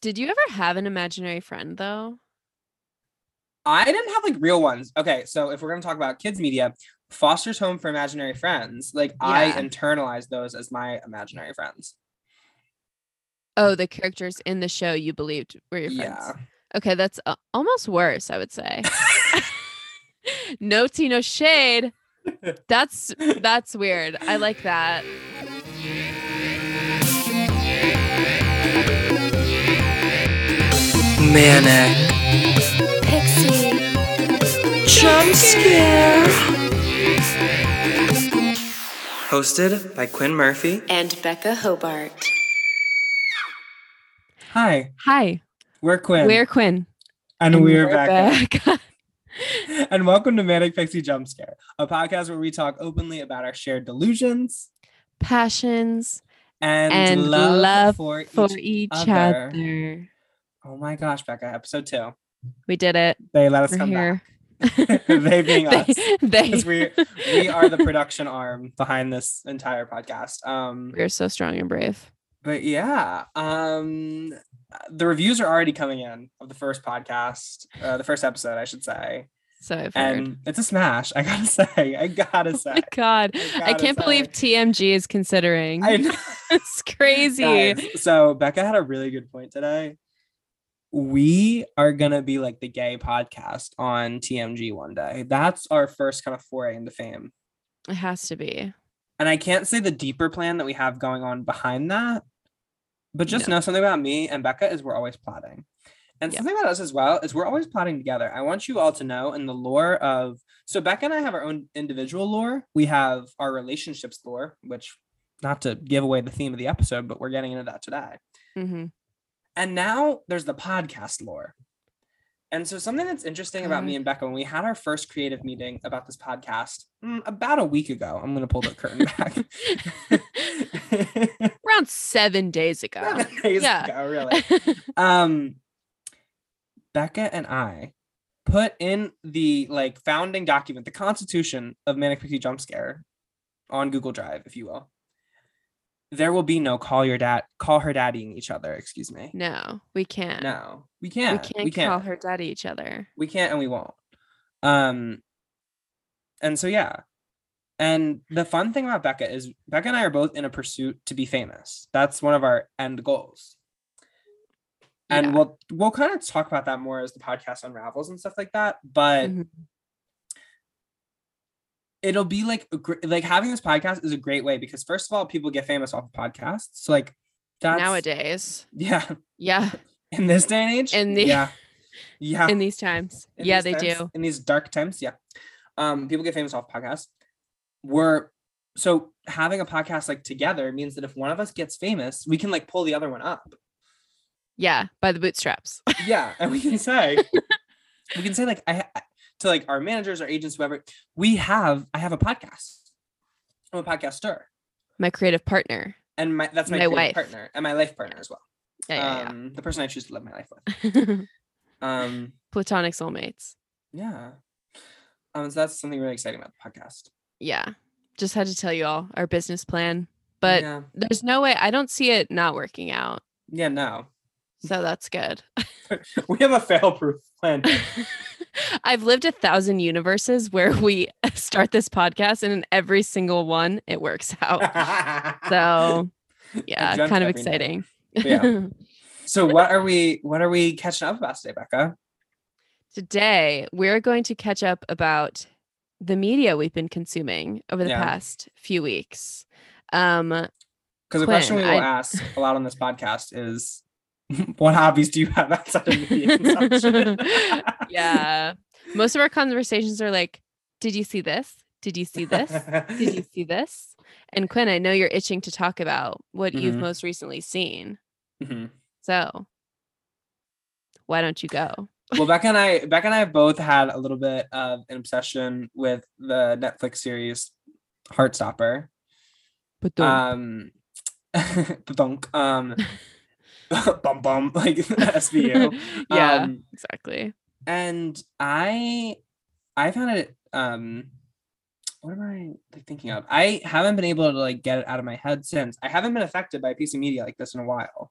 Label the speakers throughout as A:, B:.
A: Did you ever have an imaginary friend though?
B: I didn't have like real ones. Okay, so if we're gonna talk about kids media, Foster's Home for Imaginary Friends, like I internalized those as my imaginary friends.
A: Oh, the characters in the show you believed were your friends.
B: Yeah.
A: Okay, that's uh, almost worse, I would say. no tea, no shade. That's that's weird. I like that.
C: Manic.
D: Pixie.
C: Jump scare. Hosted by Quinn Murphy.
D: And Becca Hobart.
B: Hi,
A: Hi,
B: we're Quinn.
A: we're Quinn.
B: and, we're, back.
A: back.
B: and welcome to Manic Pixie Jump Scare, a podcast where we talk openly about our shared delusions
A: Passions
B: and,
A: and
B: love,
A: love
B: for,
A: for
B: each.
A: each
B: other.
A: other.
B: Oh my gosh, Becca, episode two.
A: We did it.
B: They let us
A: We're
B: come
A: here.
B: back. they being us.
A: they, they
B: Because we we are the production arm behind this entire podcast. Um
A: we're so strong and brave.
B: but yeah um the reviews are already coming in of the first podcast uh, the first episode i should say
A: So I've heard.
B: and it's a smash i gotta say i gotta
A: Oh
B: say
A: my god.
B: I
A: I can't believe. TMG is considering.
B: I know.
A: it's crazy.
B: Guys, so becca had a really good point today we are gonna be like the gay podcast on tmg one day that's our first kind of foray into fame
A: It has to be.
B: and I can't say the deeper plan that we have going on behind that, but just
A: No.
B: know something about me and Becca is we're always plotting. And
A: Yeah.
B: something about us as well is we're always plotting together. I want you all to know in the lore of so Becca and I have our own individual lore. We have our relationships lore, which not to give away the theme of the episode, but we're getting into that today.
A: hmm
B: And now there's the podcast lore. And so something that's interesting about me and Becca when we had our first creative meeting about this podcast mm, about a week ago. I'm going to pull the curtain back.
A: Around seven days ago.
B: Seven days
A: Yeah.
B: ago, really. Um, Becca and I put in the like founding document, the Constitution of Manic Pixie Jump Scare, on Google Drive, if you will. There will be no call your dad, call her daddying each other. Excuse me.
A: no, we can't.
B: No, we
A: we
B: can't.
A: can't,
B: We can't.
A: call her daddy each other.
B: we can't, and we won't. Um, and so yeah. And the fun thing about Becca is Becca and I are both in a pursuit to be famous. That's one of our end goals. and
A: Yeah.
B: we'll we'll kind of talk about that more as the podcast unravels and stuff like that but
A: Mhm.
B: It'll be like like having this podcast is a great way because first of all people get famous off of podcasts so like that's
A: Nowadays.
B: yeah
A: Yeah.
B: in this day and age
A: In the-
B: yeah yeah
A: In these times.
B: in
A: yeah,
B: these
A: they
B: times-
A: do.
B: in these dark times yeah um people get famous off podcasts we're so having a podcast like together means that if one of us gets famous we can like pull the other one up
A: Yeah. By the bootstraps.
B: yeah and we can say we can say like i I- to like our managers our agents whoever we have i have a podcast i'm a podcaster
A: My creative partner.
B: and my that's my,
A: My wife.
B: partner and my life partner as well
A: Yeah. yeah,
B: um the person i choose to live my life with um
A: Platonic soulmates.
B: yeah um so that's something really exciting about the podcast
A: Yeah. Just had to tell you all our business plan. But
B: yeah
A: there's no way I don't see it not working out.
B: yeah no
A: So that's good.
B: we have a fail proof plan
A: I've lived a thousand universes where we start this podcast and in every single one it works out. So yeah, kind of exciting.
B: Yeah. so what are we what are we catching up about today becca
A: Today we're going to catch up about the media we've been consuming over the
B: Yeah.
A: past few weeks. Um
B: Because the question we will
A: I-
B: ask a lot on this podcast is, what hobbies do you have outside of media consumption?
A: yeah. Most of our conversations are like, did you see this? Did you see this? Did you see this? And Quinn, I know you're itching to talk about what you've
B: Mhm.
A: most recently seen.
B: Mhm.
A: So why don't you go?
B: Well, Becca and I, Becca and I have both had a little bit of an obsession with the Netflix series Heartstopper.
A: But don't.
B: Um, donk, um, bum bum, like SVU.
A: yeah,
B: Um,
A: exactly.
B: and I I found it um what am I like thinking of? I haven't been able to like get it out of my head since. I haven't been affected by a piece of media like this in a while.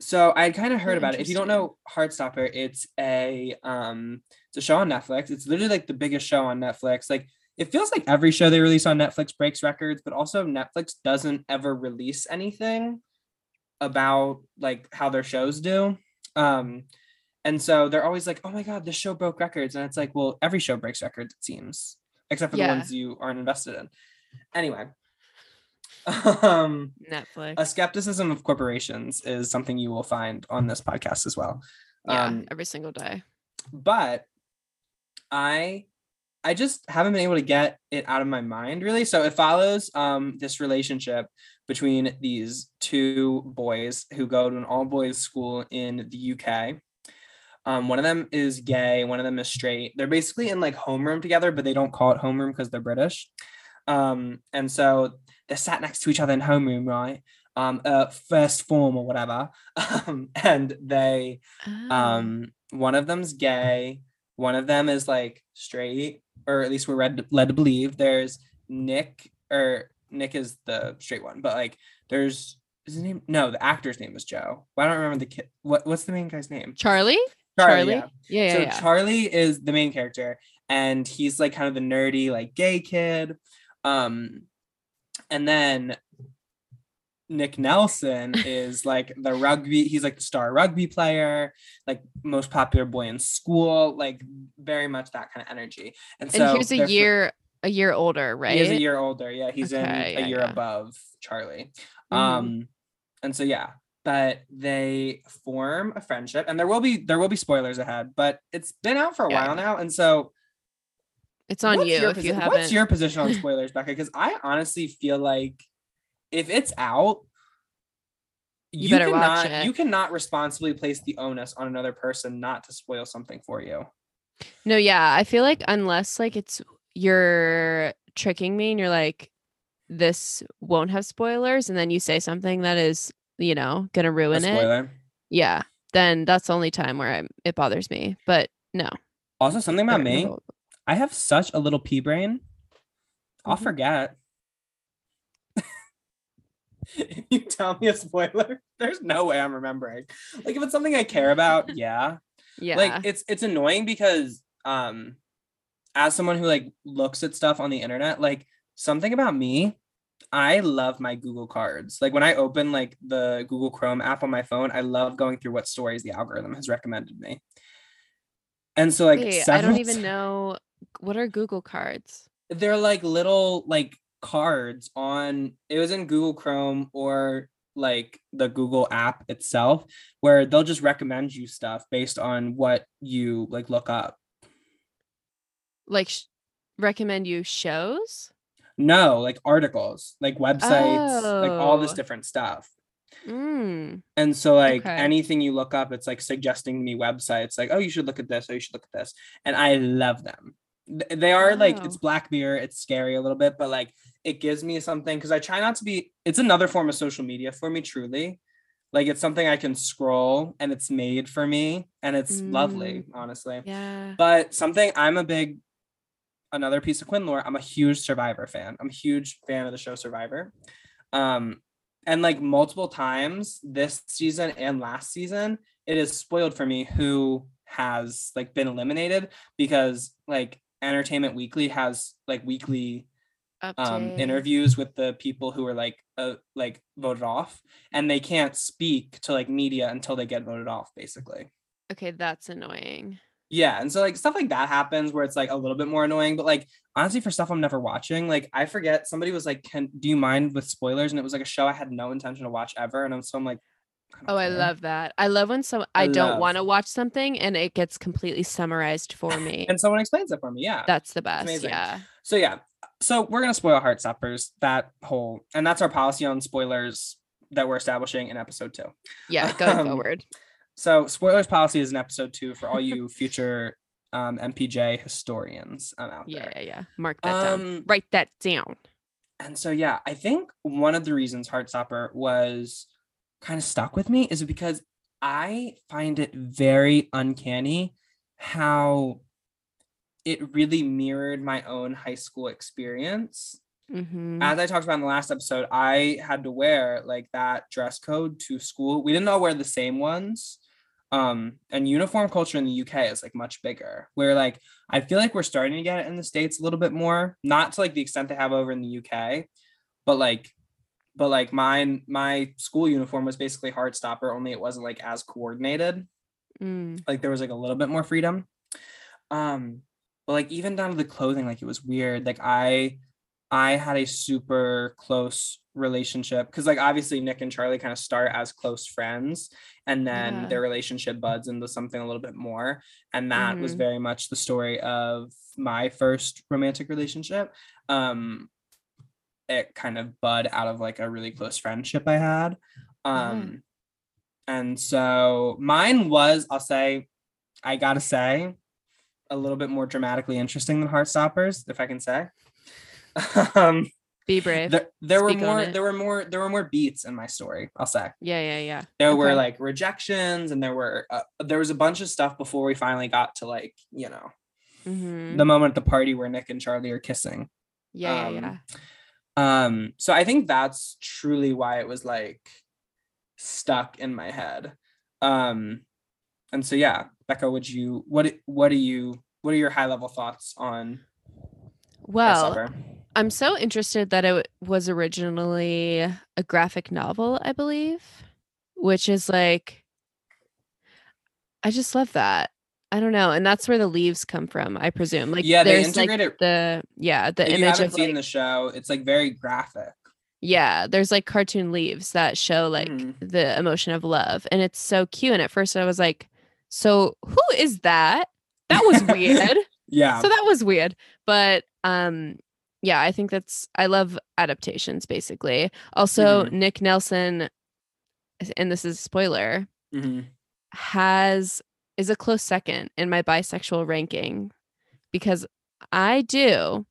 B: so I'd kind of heard
A: Oh,
B: about it. If you don't know Heartstopper, it's a um it's a show on Netflix. It's literally like the biggest show on Netflix. Like it feels like every show they release on Netflix breaks records, but also Netflix doesn't ever release anything about like how their shows do. Um and so they're always like, "Oh my god, this show broke records." And it's like, "Well, every show breaks records it seems, except for
A: Yeah.
B: the ones you aren't invested in." Anyway, um
A: Netflix.
B: a skepticism of corporations is something you will find on this podcast as well.
A: yeah,
B: Um,
A: every single day.
B: but I I just haven't been able to get it out of my mind really. So it follows um this relationship between these two boys who go to an all boys school in the UK. Um, one of them is gay, one of them is straight. They're basically in like homeroom together, but they don't call it homeroom because they're British. Um, and so they're sat next to each other in homeroom, right? Um, uh, first form or whatever. Um, and they
A: Oh.
B: um one of them's gay one of them is like straight or at least we're led, led to believe there's nick or nick is the straight one but like there's is his name no the actor's name is joe well, i don't remember the kid what what's the main guy's name
A: Charlie.
B: Charlie,
A: Yeah,
B: yeah.
A: yeah,
B: so
A: yeah.
B: charlie is the main character and he's like kind of the nerdy like gay kid um and then Nick Nelson is like the rugby, he's like the star rugby player, like most popular boy in school, like very much that kind of energy. And so
A: here's a year a year older, right?
B: He is a year older. Yeah, he's
A: Okay,
B: in
A: yeah,
B: a year
A: yeah.
B: above Charlie.
A: Mhm.
B: Um, and so yeah, but they form a friendship, and there will be there will be spoilers ahead, but it's been out for a
A: Yeah.
B: while now, and so
A: It's on you if you haven't.
B: What's your position on spoilers, Becca? Because I honestly feel like if it's out,
A: You better watch
B: cannot,
A: it.
B: You cannot responsibly place the onus on another person not to spoil something for you.
A: No, yeah. I feel like unless like it's you're tricking me and you're like, this won't have spoilers, and then you say something that is, you know, gonna ruin it.
B: spoiler.
A: Yeah. Then that's the only time where I'm, it bothers me. But no.
B: Also, something about me, I have such a little pea brain. I'll
A: Mhm.
B: forget. if you tell me a spoiler, there's no way I'm remembering. Like if it's something I care about, yeah.
A: Yeah.
B: Like it's it's annoying because um as someone who like looks at stuff on the internet, like something about me, I love my Google cards. Like when I open like the Google Chrome app on my phone, I love going through what stories the algorithm has recommended me. And so like
A: Wait, I don't even know what are Google cards.
B: they're like little like cards on it was in Google Chrome or like the Google app itself where they'll just recommend you stuff based on what you like look up.
A: Like sh- recommend you shows?
B: No, like articles, like websites, like all this
A: Oh.
B: different stuff.
A: Mm.
B: And so like
A: Okay.
B: anything you look up, it's like suggesting me websites like, oh, you should look at this, oh, you should look at this. And I love them. They are like it's Black Mirror, it's scary a little bit, but like it gives me something because I try not to be it's another form of social media for me, truly. Like it's something I can scroll and it's made for me and it's lovely, honestly.
A: Yeah.
B: But something I'm a big another piece of Quinn lore. I'm a huge Survivor fan. I'm a huge fan of the show Survivor. Um, and like multiple times this season and last season, it is spoiled for me who has like been eliminated because like Entertainment Weekly has like weekly um interviews with the people who are like uh, like voted off and they can't speak to like media until they get voted off basically
A: Okay, that's annoying.
B: Yeah, and so like stuff like that happens where it's like a little bit more annoying, but like honestly, for stuff I'm never watching, like I forget somebody was like, "Can do you mind with spoilers?" And it was like a show I had no intention to watch ever, and I'm so I'm like, don't
A: Oh, I love that. I love when some I,
B: I
A: don't want to watch something and it gets completely summarized for me.
B: And someone explains it for me. Yeah.
A: That's the best. Yeah.
B: so yeah, so we're gonna spoil Heartstoppers that whole, and that's our policy on spoilers that we're establishing in episode two.
A: Yeah. Going
B: Um,
A: forward.
B: So spoilers policy is in episode two for all you future um, MPJ historians um, out
A: Yeah,
B: there.
A: yeah, yeah. Mark that down.
B: Um,
A: Write that down.
B: And so yeah, I think one of the reasons Heartstopper was kind of stuck with me is because I find it very uncanny how it really mirrored my own high school experience.
A: Mhm.
B: as I talked about in the last episode, I had to wear like that dress code to school. We didn't all wear the same ones. Um, and uniform culture in the UK is like much bigger. Where like I feel like we're starting to get it in the States a little bit more, not to like the extent they have over in the UK, but like but like mine my school uniform was basically Heartstopper, only it wasn't like as coordinated
A: Mm.
B: like there was like a little bit more freedom um but like even down to the clothing like it was weird like i i had a super close relationship because like obviously nick and charlie kind of start as close friends and then
A: Yeah.
B: their relationship buds into something a little bit more and that was
A: Mhm.
B: very much the story of my first romantic relationship um it kind of bud out of like a really close friendship i had um and so mine was i'll say i gotta say a little bit more dramatically interesting than heartstoppers if i can say um
A: Be brave.
B: there, there were more there were more there were more beats in my story i'll say
A: yeah, yeah, yeah.
B: there were like rejections and there were uh, there was a bunch of stuff before we finally got to like you know
A: Mhm.
B: the moment at the party where nick and charlie are kissing
A: Yeah,
B: um,
A: yeah, yeah.
B: um so i think that's truly why it was like stuck in my head um and so yeah becca would you what what do you what are your high level thoughts on
A: Well? I'm so interested that it was originally a graphic novel, I believe, which is like, I just love that. I don't know, and that's where the leaves come from, I presume. Like,
B: Yeah, they
A: there's like
B: it-
A: the yeah the
B: if you
A: image
B: haven't
A: of
B: seen
A: like,
B: the show it's like very graphic
A: yeah, there's like cartoon leaves that show like
B: Mhm.
A: the emotion of love, and it's so cute. And at first, I was like, so who is that? That was weird.
B: yeah
A: so that was weird but um yeah i think that's i love adaptations basically also
B: Mhm.
A: nick nelson and this is a spoiler
B: Mhm.
A: has is a close second in my bisexual ranking because i do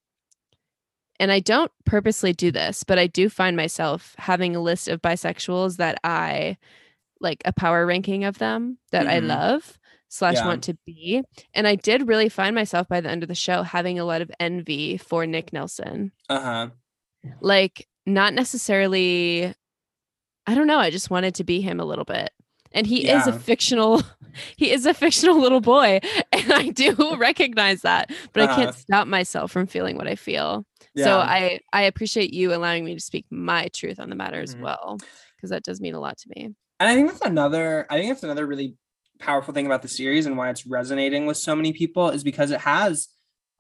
A: and i don't purposely do this but i do find myself having a list of bisexuals that i like a power ranking of them that i
B: Mhm.
A: love slash
B: Yeah.
A: want to be and i did really find myself by the end of the show having a lot of envy for nick nelson
B: uh-huh
A: like not necessarily i don't know i just wanted to be him a little bit and he is a fictional he is a fictional little boy and i do recognize that but i
B: Uh-huh.
A: can't stop myself from feeling what i feel
B: yeah.
A: so i i appreciate you allowing me to speak my truth on the matter as
B: Mhm.
A: well because that does mean a lot to me
B: And I think that's another I think that's another really powerful thing about the series and why it's resonating with so many people is because it has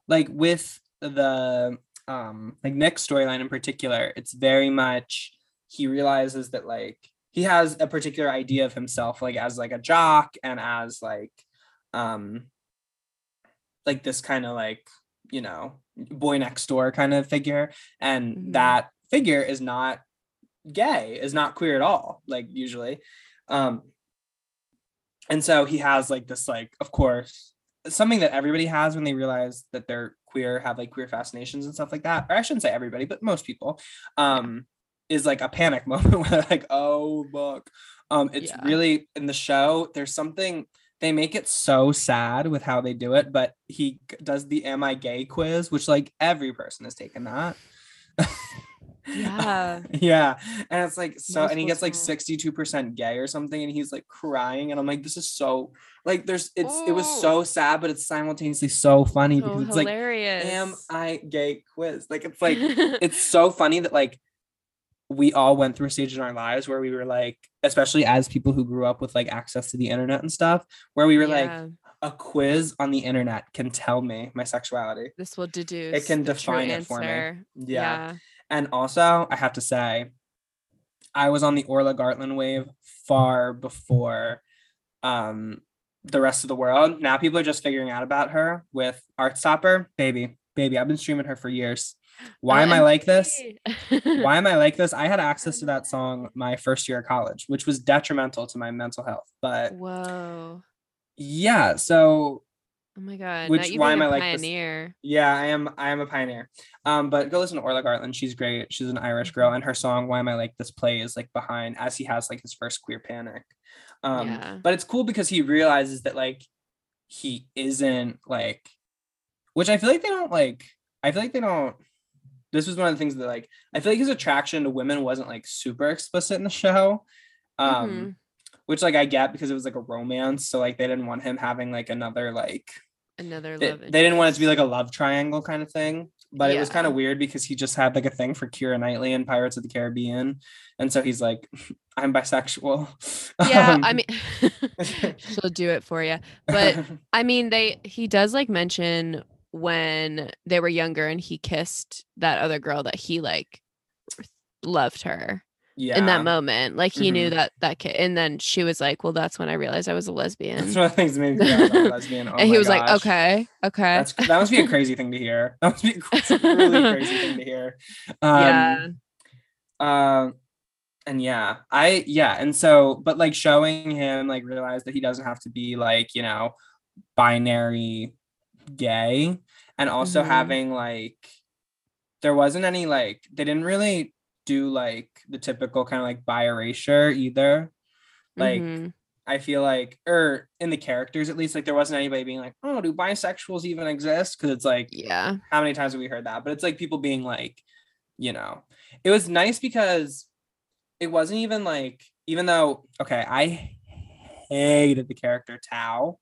B: like with the um like Nick's storyline in particular, it's very much he realizes that like he has a particular idea of himself like as like a jock and as like um like this kind of like you know boy next door kind of figure and
A: Mhm.
B: that figure is not gay is not queer at all like usually um and so he has like this like of course something that everybody has when they realize that they're queer have like queer fascinations and stuff like that or i shouldn't say everybody but most people um is like a panic moment where they're like oh look. Um it's
A: Yeah.
B: really in the show there's something they make it so sad with how they do it but he does the am i gay? quiz which like every person has taken that
A: Yeah.
B: yeah and it's like so and he gets like 62% gay or something and he's like crying and i'm like this is so like there's it's it was
A: Oh.
B: so sad but it's simultaneously so funny because it's like
A: hilarious
B: am i gay quiz like it's like it's so funny that like we all went through a stage in our lives where we were like especially as people who grew up with like access to the internet and stuff where we were like a quiz on the internet can tell me my sexuality
A: this will deduce It can
B: define it for me.
A: answer.
B: yeah. And also, I have to say, I was on the Orla Gartland wave far before um, the rest of the world. Now people are just figuring out about her with Heartstopper. Baby, baby, I've been streaming her for years. Why am I like this? Why am I like this? I had access to that song my first year of college, which was detrimental to my mental health. But
A: Whoa.
B: yeah, so
A: Oh my god.
B: Which- why am I like this?
A: pioneer.
B: Yeah, I am. I am a pioneer. Um, but go listen to Orla Gartland. She's great. She's an Irish girl, and her song "Why Am I Like This" plays like behind as he has like his first queer panic. Um,
A: Yeah.
B: but it's cool because he realizes that like he isn't like, which I feel like they don't like. I feel like they don't this was one of the things that like I feel like his attraction to women wasn't like super explicit in the show. Um
A: Mhm.
B: which like I get because it was like a romance. So like they didn't want him having like another like
A: Another
B: they,
A: love.
B: they didn't want it to be like a love triangle kind of thing. But it was kind of weird because he just had like a thing for Keira Knightley in Pirates of the Caribbean. And so he's like, I'm bisexual.
A: Yeah,
B: Um,
A: I mean, she'll do it for you. But I mean, they he does like mention when they were younger and he kissed that other girl that he like loved her
B: yeah.
A: in that moment. Like he knew
B: Mhm.
A: that that kid, and then she was like, "Well, that's when I realized I was a lesbian."
B: That's one of the things that made me feel like I'm a lesbian. Oh
A: and he was like, "Okay, okay."
B: That's that must be a crazy thing to hear. That must be a really crazy thing to hear. Um,
A: yeah,
B: Um, and yeah, I yeah, and so but like showing him like realize that he doesn't have to be like you know binary gay, and also
A: Mhm.
B: having like there wasn't any like they didn't really do like the typical kind of like bi erasure either. Like
A: Mhm.
B: I feel like, or in the characters at least, like there wasn't anybody being like, "Oh, do bisexuals even exist?" Because it's like
A: yeah,
B: how many times have we heard that? But it's like people being like, you know, it was nice because it wasn't even like, even though, okay, I hated the character Tao.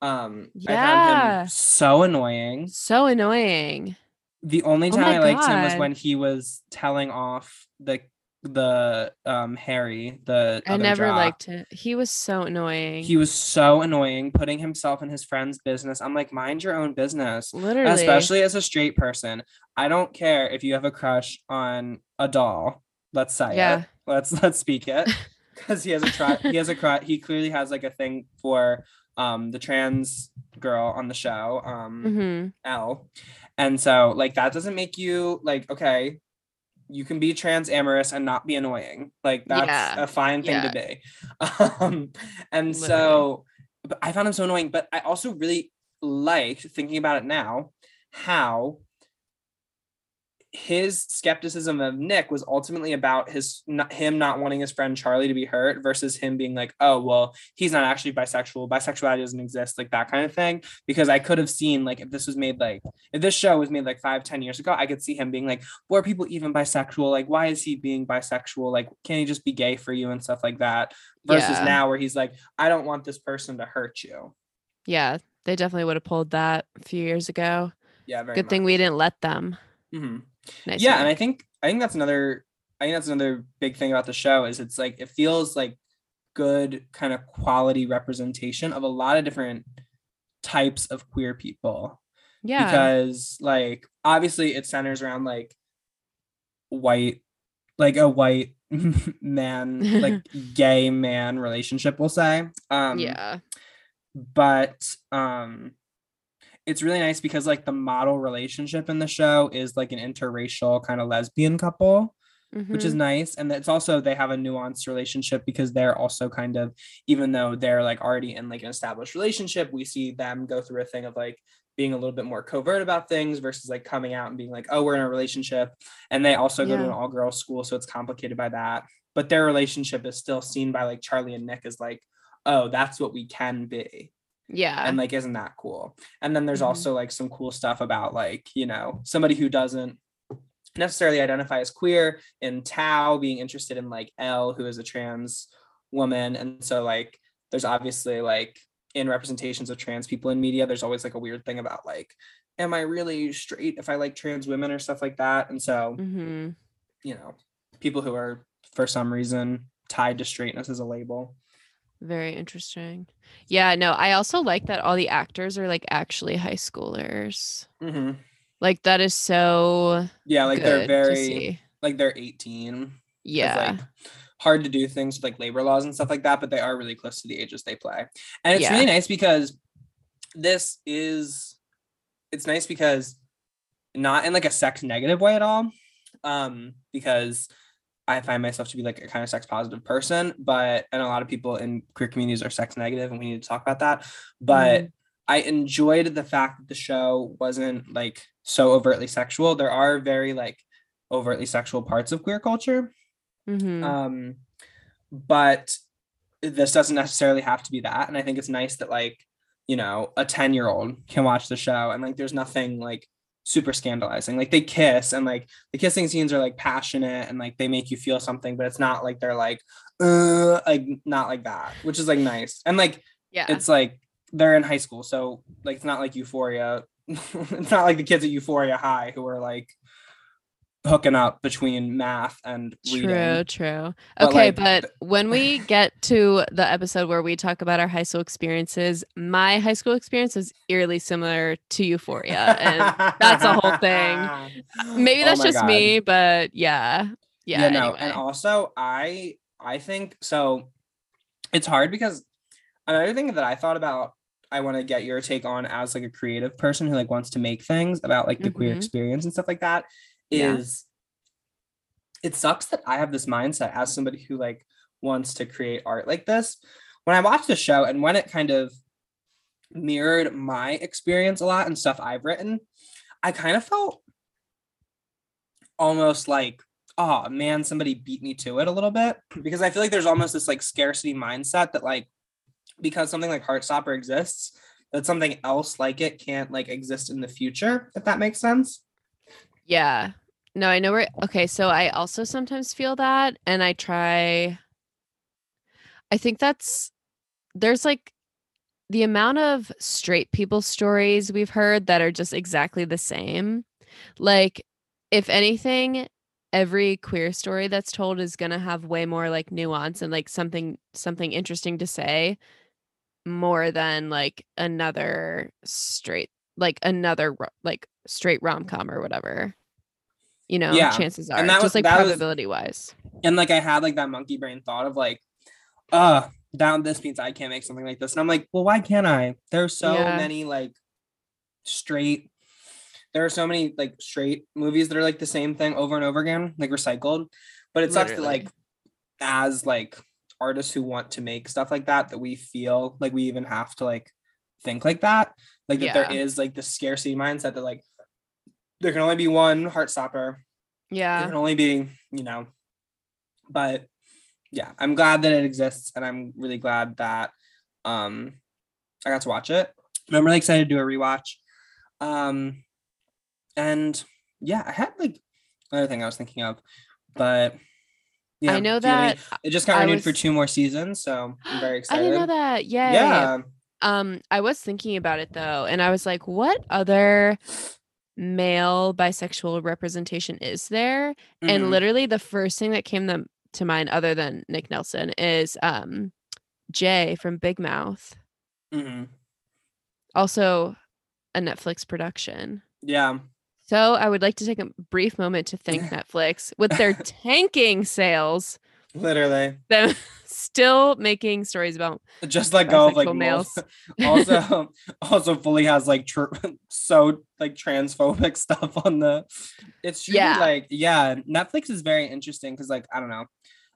B: Um, I found
A: Yeah.
B: him so annoying.
A: so annoying.
B: The only
A: Oh
B: time
A: my
B: I liked him was when he was telling off the the um Harry, the
A: I never liked it. He was so annoying.
B: He was so annoying, putting himself in his friend's business. I'm like, mind your own business.
A: literally,
B: especially as a straight person i don't care if you have a crush on a doll let's say
A: Yeah.
B: it let's let's speak it because he has a try he has a crush he clearly has like a thing for um the trans girl on the show um
A: Mhm.
B: Elle and so like that doesn't make you like okay you can be trans amorous and not be annoying. Like that's
A: Yeah.
B: a fine thing to be. Um and so but i found him so annoying but i also really liked thinking about it now how his skepticism of Nick was ultimately about his not, him not wanting his friend Charlie to be hurt versus him being like, oh well, he's not actually bisexual. Bisexuality doesn't exist, like that kind of thing. Because I could have seen like if this was made like if this show was made like five, ten years ago, I could see him being like, well, are people even bisexual? Like, why is he being bisexual? Like, can he just be gay for you and stuff like that? Versus
A: Yeah.
B: now where he's like, I don't want this person to hurt you.
A: Yeah, they definitely would have pulled that a few years ago.
B: Yeah, very
A: Good thing we didn't let them.
B: Mhm.
A: Nice.
B: yeah and i think i think that's another i think that's another big thing about the show is it's like it feels like good kind of quality representation of a lot of different types of queer people
A: yeah.
B: because like obviously it centers around like white like a white man like gay man relationship we'll say um
A: yeah.
B: but um it's really nice because like the model relationship in the show is like an interracial kind of lesbian couple which is
A: Mhm.
B: nice. And it's also they have a nuanced relationship because they're also kind of even though they're like already in like an established relationship we see them go through a thing of like being a little bit more covert about things versus like coming out and being like oh we're in a relationship. And they also go to an all girls school so it's complicated by that. But their relationship is still seen by like charlie and nick as like oh that's what we can be
A: yeah.
B: and like isn't that cool? And then there's
A: Mhm.
B: also like some cool stuff about like you know somebody who doesn't necessarily identify as queer and tao being interested in like Elle who is a trans woman. And so like there's obviously like in representations of trans people in media there's always like a weird thing about like am i really straight if i like trans women or stuff like that? And so
A: hmm
B: you know people who are for some reason tied to straightness as a label
A: Very interesting. Yeah. No, I also like that all the actors are like actually high schoolers.
B: Mhm.
A: Like that is so
B: yeah like they're very like they're 18 It's,
A: Yeah.
B: like hard to do things with like labor laws and stuff like that, but they are really close to the ages they play. And it's
A: Yeah.
B: really nice because this is it's nice because not in like a sex negative way at all. Um, because I find myself to be like a kind of sex positive person, but and a lot of people in queer communities are sex negative, and we need to talk about that. But I enjoyed the fact that the show wasn't like so overtly sexual. There are very like overtly sexual parts of queer culture,
A: Mhm.
B: um but this doesn't necessarily have to be that and i think it's nice that like you know a 10 year old can watch the show and like there's nothing like super scandalizing. Like they kiss and like the kissing scenes are like passionate and like they make you feel something, but it's not like they're like uh like not like that, which is like nice. And like
A: Yeah.
B: it's like they're in high school, so like it's not like Euphoria. it's not like the kids at Euphoria High who are like hooking up between math and
A: True,
B: reading.
A: true.
B: But,
A: Okay,
B: like,
A: but when we get to the episode where we talk about our high school experiences, my high school experience is eerily similar to Euphoria. And that's a whole thing. maybe
B: Oh
A: that's
B: my
A: just
B: God.
A: me, but yeah. Yeah.
B: yeah, no
A: anyway.
B: and also i i think so it's hard because another thing that i thought about i want to get your take on as like a creative person who like wants to make things about like the queer
A: Mhm.
B: experience and stuff like that
A: Yeah.
B: is it sucks that i have this mindset as somebody who like wants to create art like this. When i watched the show and when it kind of mirrored my experience a lot and stuff i've written i kind of felt almost like oh man somebody beat me to it a little bit. Because i feel like there's almost this like scarcity mindset that like because something like heartstopper exists that something else like it can't like exist in the future if that makes sense
A: Yeah. No, I know where okay, so I also sometimes feel that and I try I think that's there's like the amount of straight people stories we've heard that are just exactly the same. Like if anything every queer story that's told is going to have way more like nuance and like something something interesting to say more than like another straight like another like straight rom-com or whatever you know
B: Yeah,
A: chances are
B: and that
A: just
B: was-
A: like
B: that was-
A: probability wise
B: and like i had like that monkey brain thought of like uh down this means i can't make something like this. And i'm like well why can't i? There's so
A: Yeah.
B: many like straight there are so many like straight movies that are like the same thing over and over again like recycled but it sucks that like as like artists who want to make stuff like that that we feel like we even have to like think like that like that there is like the scarcity mindset that like there can only be one heartstopper. There
A: yeah.
B: can only be you know but yeah i'm glad that it exists and i'm really glad that um i got to watch it. And i'm really excited to do a rewatch. Um and yeah i had like another thing i was thinking of but yeah
A: i know
B: do you any-
A: that
B: it just got
A: I
B: renewed for two more seasons so i'm very excited.
A: i didn't know that. Yay.
B: yeah.
A: Um i was thinking about it though and i was like what other male bisexual representation is there and
B: Mhm.
A: literally the first thing that came them to mind other than nick nelson is um jay from big mouth
B: Mm-hmm.
A: also a netflix production
B: yeah
A: so i would like to take a brief moment to thank netflix with their tanking sales
B: literally.
A: Them still making stories about
B: just let go of like
A: males.
B: also also fully has like tr- so like transphobic stuff on the it's truly
A: Yeah.
B: like yeah netflix is very interesting because like i don't know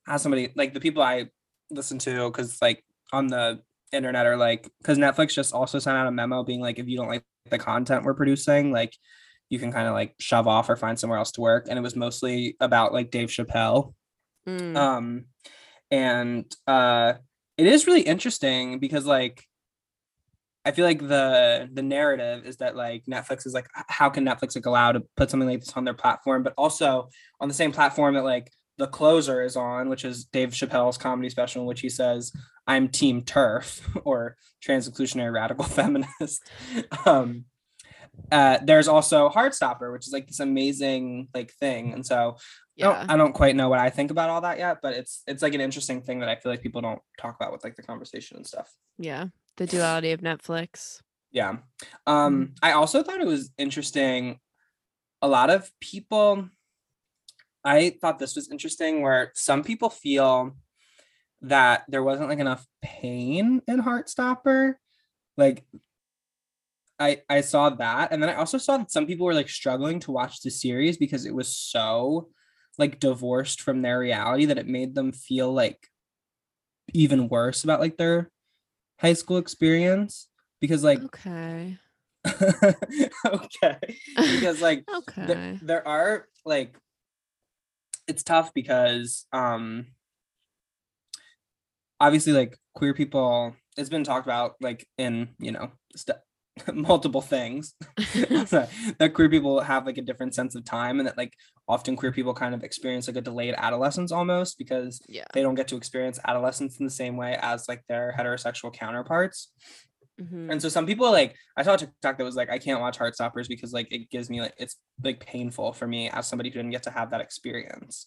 B: as somebody like the people i listen to because like on the internet are like because netflix just also sent out a memo being like if you don't like the content we're producing like you can kind of like shove off or find somewhere else to work. And it was mostly about like dave chappelle
A: Mm,
B: um and uh it is really interesting because like i feel like the the narrative is that like netflix is like how can netflix like allow to put something like this on their platform but also on the same platform that like the closer is on which is dave chappelle's comedy special in which he says i'm team TERF or trans inclusionary radical feminist. Um uh there's also heartstopper which is like this amazing like thing and so I don't, I don't quite know what I think about all that yet, but it's it's like an interesting thing that I feel like people don't talk about with like the conversation and stuff.
A: yeah the duality of netflix
B: Yeah. Um I also thought it was interesting a lot of people I thought this was interesting where some people feel that there wasn't like enough pain in Heartstopper. Like I I saw that and then I also saw that some people were like struggling to watch the series because it was so like divorced from their reality that it made them feel like even worse about like their high school experience because like
A: okay.
B: Okay. Because like
A: okay.
B: there, there are like it's tough because um obviously like queer people it's been talked about like in you know st- multiple things that queer people have like a different sense of time and that like often queer people kind of experience like a delayed adolescence almost because
A: Yeah.
B: they don't get to experience adolescence in the same way as like their heterosexual counterparts
A: Mhm.
B: and so some people like I saw a TikTok that was like I can't watch Heartstoppers because like it gives me like it's like painful for me as somebody who didn't get to have that experience.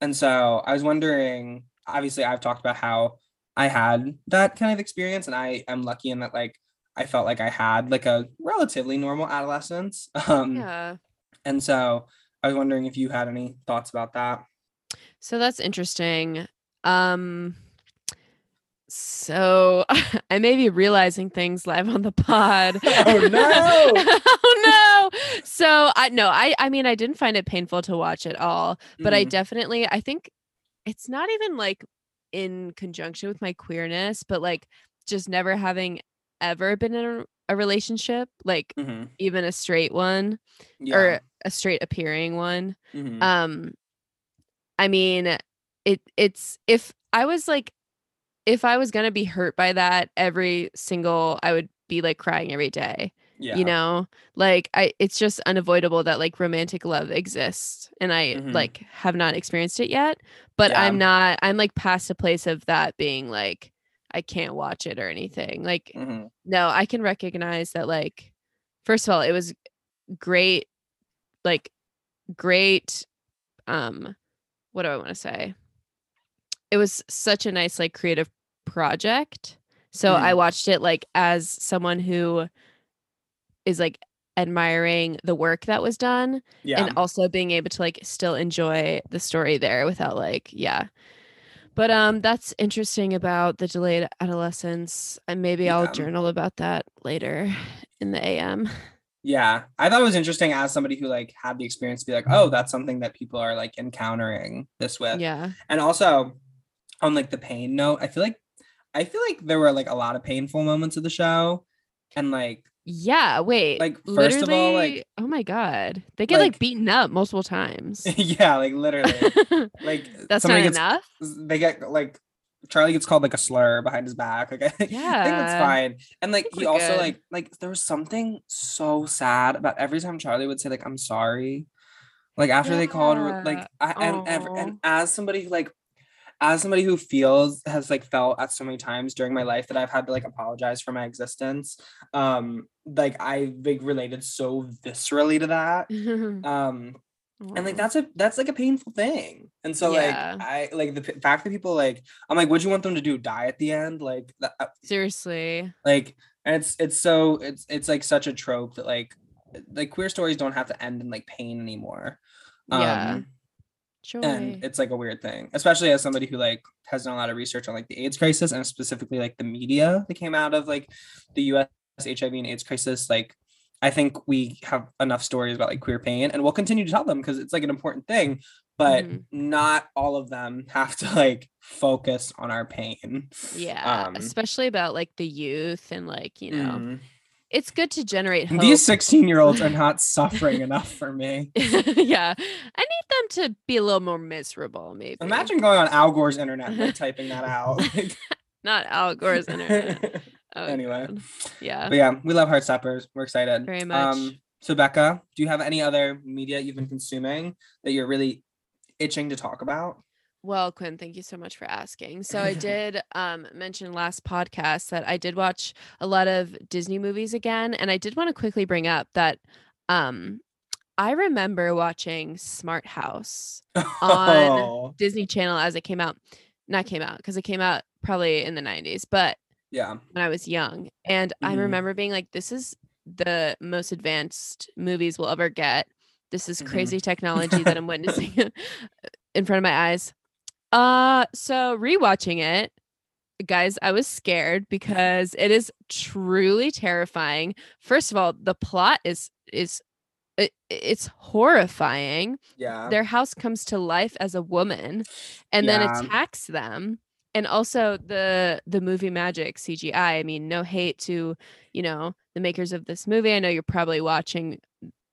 B: And so I was wondering, obviously I've talked about how I had that kind of experience and I am lucky in that like I felt like I had like a relatively normal adolescence. Um
A: Yeah.
B: and so I was wondering if you had any thoughts about that.
A: So that's interesting. Um so I may be realizing things live on the pod.
B: Oh, no.
A: oh no. So I no, I I mean I didn't find it painful to watch at all, but I
B: Mhm.
A: definitely I think it's not even like in conjunction with my queerness, but like just never having ever been in a, a relationship, like
B: Mhm.
A: even a straight one
B: Yeah.
A: or a straight appearing one
B: Mhm.
A: um i mean it it's if i was like if i was gonna be hurt by that every single i would be like crying every day
B: yeah.
A: you know like i it's just unavoidable that like romantic love exists and i
B: Mhm.
A: like have not experienced it yet but
B: Yeah.
A: i'm not i'm like past a place of that being like i can't watch it or anything like
B: Mhm.
A: no i can recognize that like first of all it was great like great um what do i want to say it was such a nice like creative project so
B: Mm.
A: i watched it like as someone who is like admiring the work that was done
B: Yeah.
A: and also being able to like still enjoy the story there without like yeah but um that's interesting about the delayed adolescence and maybe i'll journal about that later in the am
B: Yeah, I thought it was interesting as somebody who like had the experience to be like, oh, that's something that people are like encountering this with.
A: yeah
B: And also on like the pain note, I feel like I feel like there were like a lot of painful moments of the show. And like
A: yeah wait
B: Like, first of all, like-
A: oh my god they get like,
B: like-
A: beaten up multiple times
B: yeah, like literally. Like
A: that's not
B: gets
A: enough
B: they get like Charlie gets called like a slur behind his back. Like I think, I think that's fine. And like he also
A: good.
B: like like there was something so sad about every time Charlie would say like I'm sorry. Like after they called her like I, and ever and as somebody who like as somebody who feels has like felt at so many times during my life that I've had to like apologize for my existence. Um like I like related so viscerally to that. Um and like that's a that's like a painful thing and so
A: Yeah.
B: like i like the p- fact that people like i'm like what'd you want them to do die at the end like that uh,
A: seriously
B: like and it's it's so it's it's like such a trope that like like queer stories don't have to end in like pain anymore
A: Yeah.
B: um
A: joy
B: and it's like a weird thing especially as somebody who like has done a lot of research on like the aids crisis and specifically like the media that came out of like the us hiv and aids crisis like i think we have enough stories about like queer pain and we'll continue to tell them because it's like an important thing but
A: Mhm.
B: not all of them have to like focus on our pain
A: yeah
B: um,
A: especially about like the youth and like you know
B: Mm.
A: It's good to generate hope.
B: these 16 year olds are not suffering enough for me
A: yeah i need them to be a little more miserable maybe
B: imagine going on al gore's internet and typing that out
A: not al gore's internet Oh,
B: Anyway.
A: God. yeah
B: But yeah, we love Heartstoppers. We're excited.
A: Very um, much.
B: so Becca, do you have any other media you've been consuming that you're really itching to talk about?
A: Well, Quinn, thank you so much for asking. So I did um mention last podcast that I did watch a lot of Disney movies again, and I did want to quickly bring up that um I remember watching Smart House On-
B: Oh,
A: Disney Channel as it came out. Not came out because it came out probably in the 90s, but
B: yeah.
A: when I was young. And I
B: Mhm.
A: remember being like, this is the most advanced movies we'll ever get. This is
B: Mhm.
A: crazy technology that I'm witnessing in front of my eyes. Uh so rewatching it, guys, I was scared because it is truly terrifying. First of all, the plot is is it, it's horrifying
B: Yeah.
A: their house comes to life as a woman and then attacks them and also the the movie magic cgi i mean no hate to you know the makers of this movie i know you're probably watching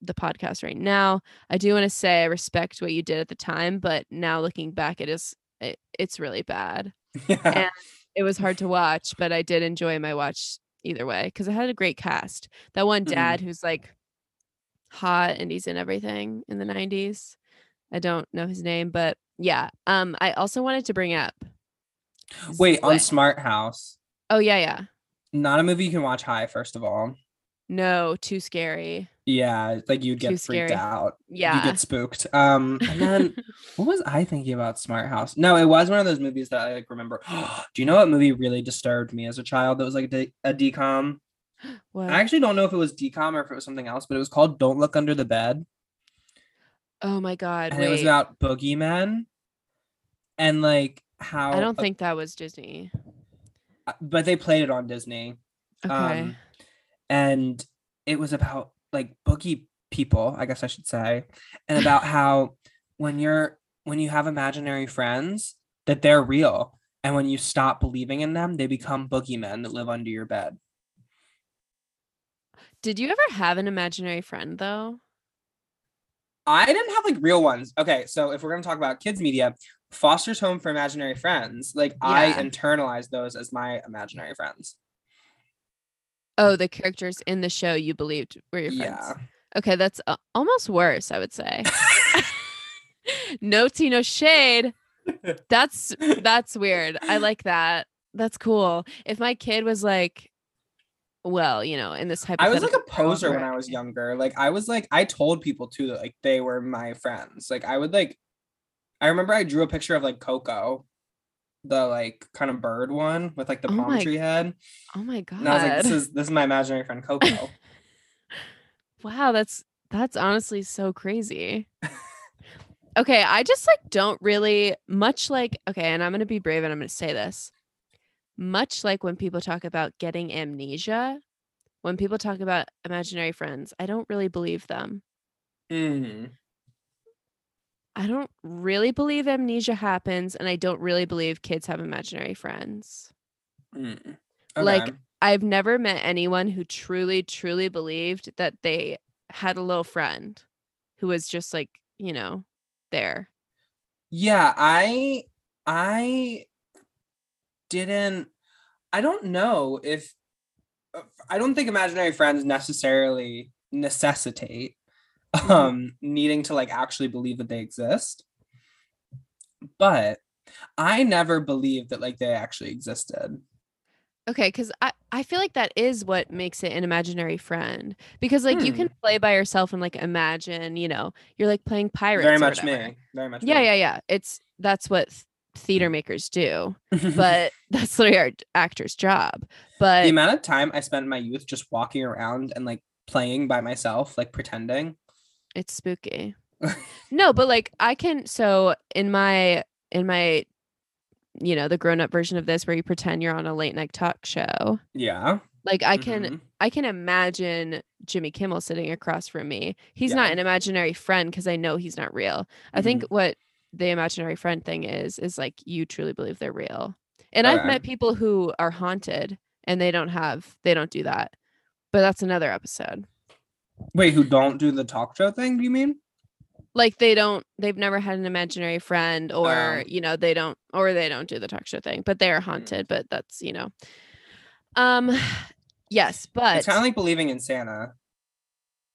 A: the podcast right now i do want to say i respect what you did at the time but now looking back it is it, it's really bad
B: yeah.
A: and it was hard to watch but i did enjoy my watch either way because it had a great cast. That one
B: Mhm.
A: dad who's like hot and he's in everything in the 90s. I don't know his name, but yeah. Um, I also wanted to bring up.
B: Wait, on Smart House.
A: Oh yeah, yeah.
B: Not a movie you can watch high, first of all.
A: No, too scary.
B: Yeah, like you'd
A: Too
B: get freaked
A: scary.
B: out.
A: Yeah.
B: You get spooked. Um, and then what was I thinking about Smart House? No, it was one of those movies that I like remember. Do you know what movie really disturbed me as a child that was like a, de- a DCOM?
A: what?
B: I actually don't know if it was DCOM or if it was something else, but it was called Don't Look Under the Bed.
A: oh my god.
B: And
A: Wait.
B: it was about boogeymen and like how
A: I don't
B: uh,
A: think that was Disney.
B: but they played it on Disney.
A: Okay.
B: Um, and it was about like boogie people, I guess I should say, and about how when you're when you have imaginary friends that they're real, and when you stop believing in them, they become boogeymen that live under your bed.
A: Did you ever have an imaginary friend though?
B: I didn't have like real ones. Okay, so if we're gonna talk about kids media, Foster's Home for Imaginary Friends, like I internalized those as my imaginary friends.
A: Oh, the characters in the show you believed were your friends.
B: Yeah.
A: Okay, that's uh, almost worse, I would say. no tea, no shade. That's that's weird. I like that. That's cool. If my kid was like, well, you know, in this type,
B: I was like a poser when I was younger. Like I was like I told people too that like they were my friends. Like I would like I remember I drew a picture of like Coco, the like kind of bird one with like the
A: Oh
B: palm
A: my
B: tree head.
A: Oh my god!
B: And I was like, this is this is my imaginary friend Coco.
A: wow, that's that's honestly so crazy. okay, I just like don't really much like okay, and I'm gonna be brave and I'm gonna say this. Much like when people talk about getting amnesia, when people talk about imaginary friends, I don't really believe them.
B: Mhm.
A: I don't really believe amnesia happens, and I don't really believe kids have imaginary friends.
B: Mm.
A: Like, I've never met anyone who truly, truly believed that they had a little friend who was just like, you know, there.
B: Yeah, I I didn't I don't know if uh, I don't think imaginary friends necessarily necessitate
A: Mhm.
B: um needing to like actually believe that they exist. But I never believed that like they actually existed.
A: Okay, because I, I feel like that is what makes it an imaginary friend. Because like you
B: Hmm.
A: can play by yourself and like imagine, you know, you're like playing pirates.
B: Very much
A: whatever.
B: me. Very much
A: Yeah,
B: me.
A: yeah, yeah. It's that's what theater makers do. But that's literally our actor's job. But
B: the amount of time I spent in my youth just walking around and like playing by myself, like pretending.
A: It's spooky. No but like i can so in my in my you know the grown-up version of this where you pretend you're on a late night talk show
B: Yeah.
A: like i can
B: mhm.
A: i can imagine jimmy kimmel sitting across from me. He's not an imaginary friend because i know he's not real. I think
B: Mm-hmm.
A: what the imaginary friend thing is is like you truly believe they're real. And i've met people who are haunted and they don't have they don't do that. But that's another episode
B: Wait, who don't do the talk show thing? Do you mean?
A: like they don't they've never had an imaginary friend or
B: Oh.
A: you know they don't or they don't do the talk show thing but they are haunted but that's you know um yes but
B: It's kind of like believing in Santa,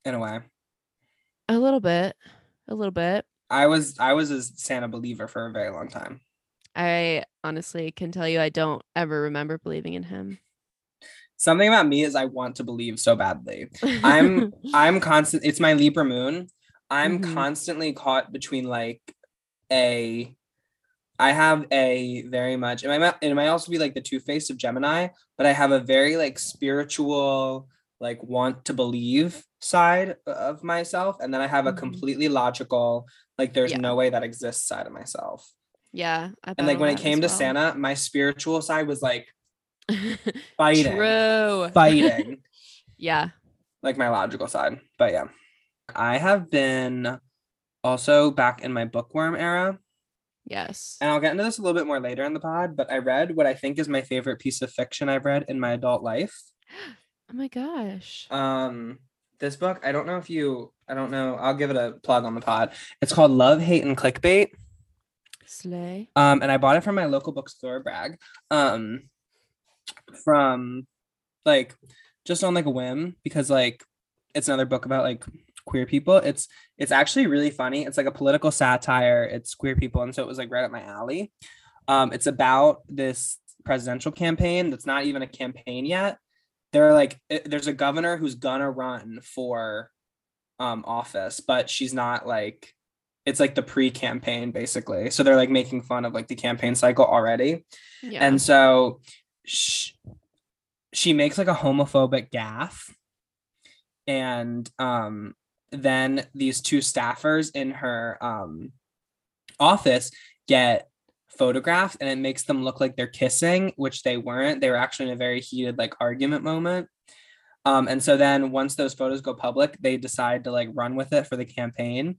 B: in a way.
A: a little bit a little bit
B: I was I was a Santa believer for a very long time.
A: i honestly can tell you i don't ever remember believing in him
B: Something about me is I want to believe so badly. I'm I'm constant. It's my Libra moon. I'm
A: Mhm.
B: constantly caught between like a. I have a very much. It might it might also be like the two face of Gemini, but I have a very like spiritual, like want to believe side of myself, and then I have a
A: Mhm.
B: completely logical, like there's
A: Yeah.
B: no way that exists side of myself.
A: yeah I
B: And like when it came to
A: well.
B: Santa, my spiritual side was like fighting,
A: true
B: fighting.
A: yeah
B: like my logical side. But yeah, I have been also back in my bookworm era,
A: yes
B: and I'll get into this a little bit more later in the pod. But I read what I think is my favorite piece of fiction I've read in my adult life.
A: oh my gosh
B: Um, this book, I don't know if you, I don't know, I'll give it a plug on the pod. It's called Love, Hate, and Clickbait.
A: slay
B: Um, and I bought it from my local bookstore, Bragg. Um, from like just on like a whim because like it's another book about like queer people. It's it's actually really funny. It's like a political satire. It's queer people, and so it was like right up my alley. Um, it's about this presidential campaign that's not even a campaign yet. They're like, it- there's a governor who's gonna run for um office, but she's not like it's like the pre-campaign basically. So they're like making fun of like the campaign cycle already.
A: Yeah.
B: And so she, she makes like a homophobic gaffe. And um then these two staffers in her um office get photographed and it makes them look like they're kissing, which they weren't. They were actually in a very heated like argument moment. Um, and so then once those photos go public, they decide to like run with it for the campaign.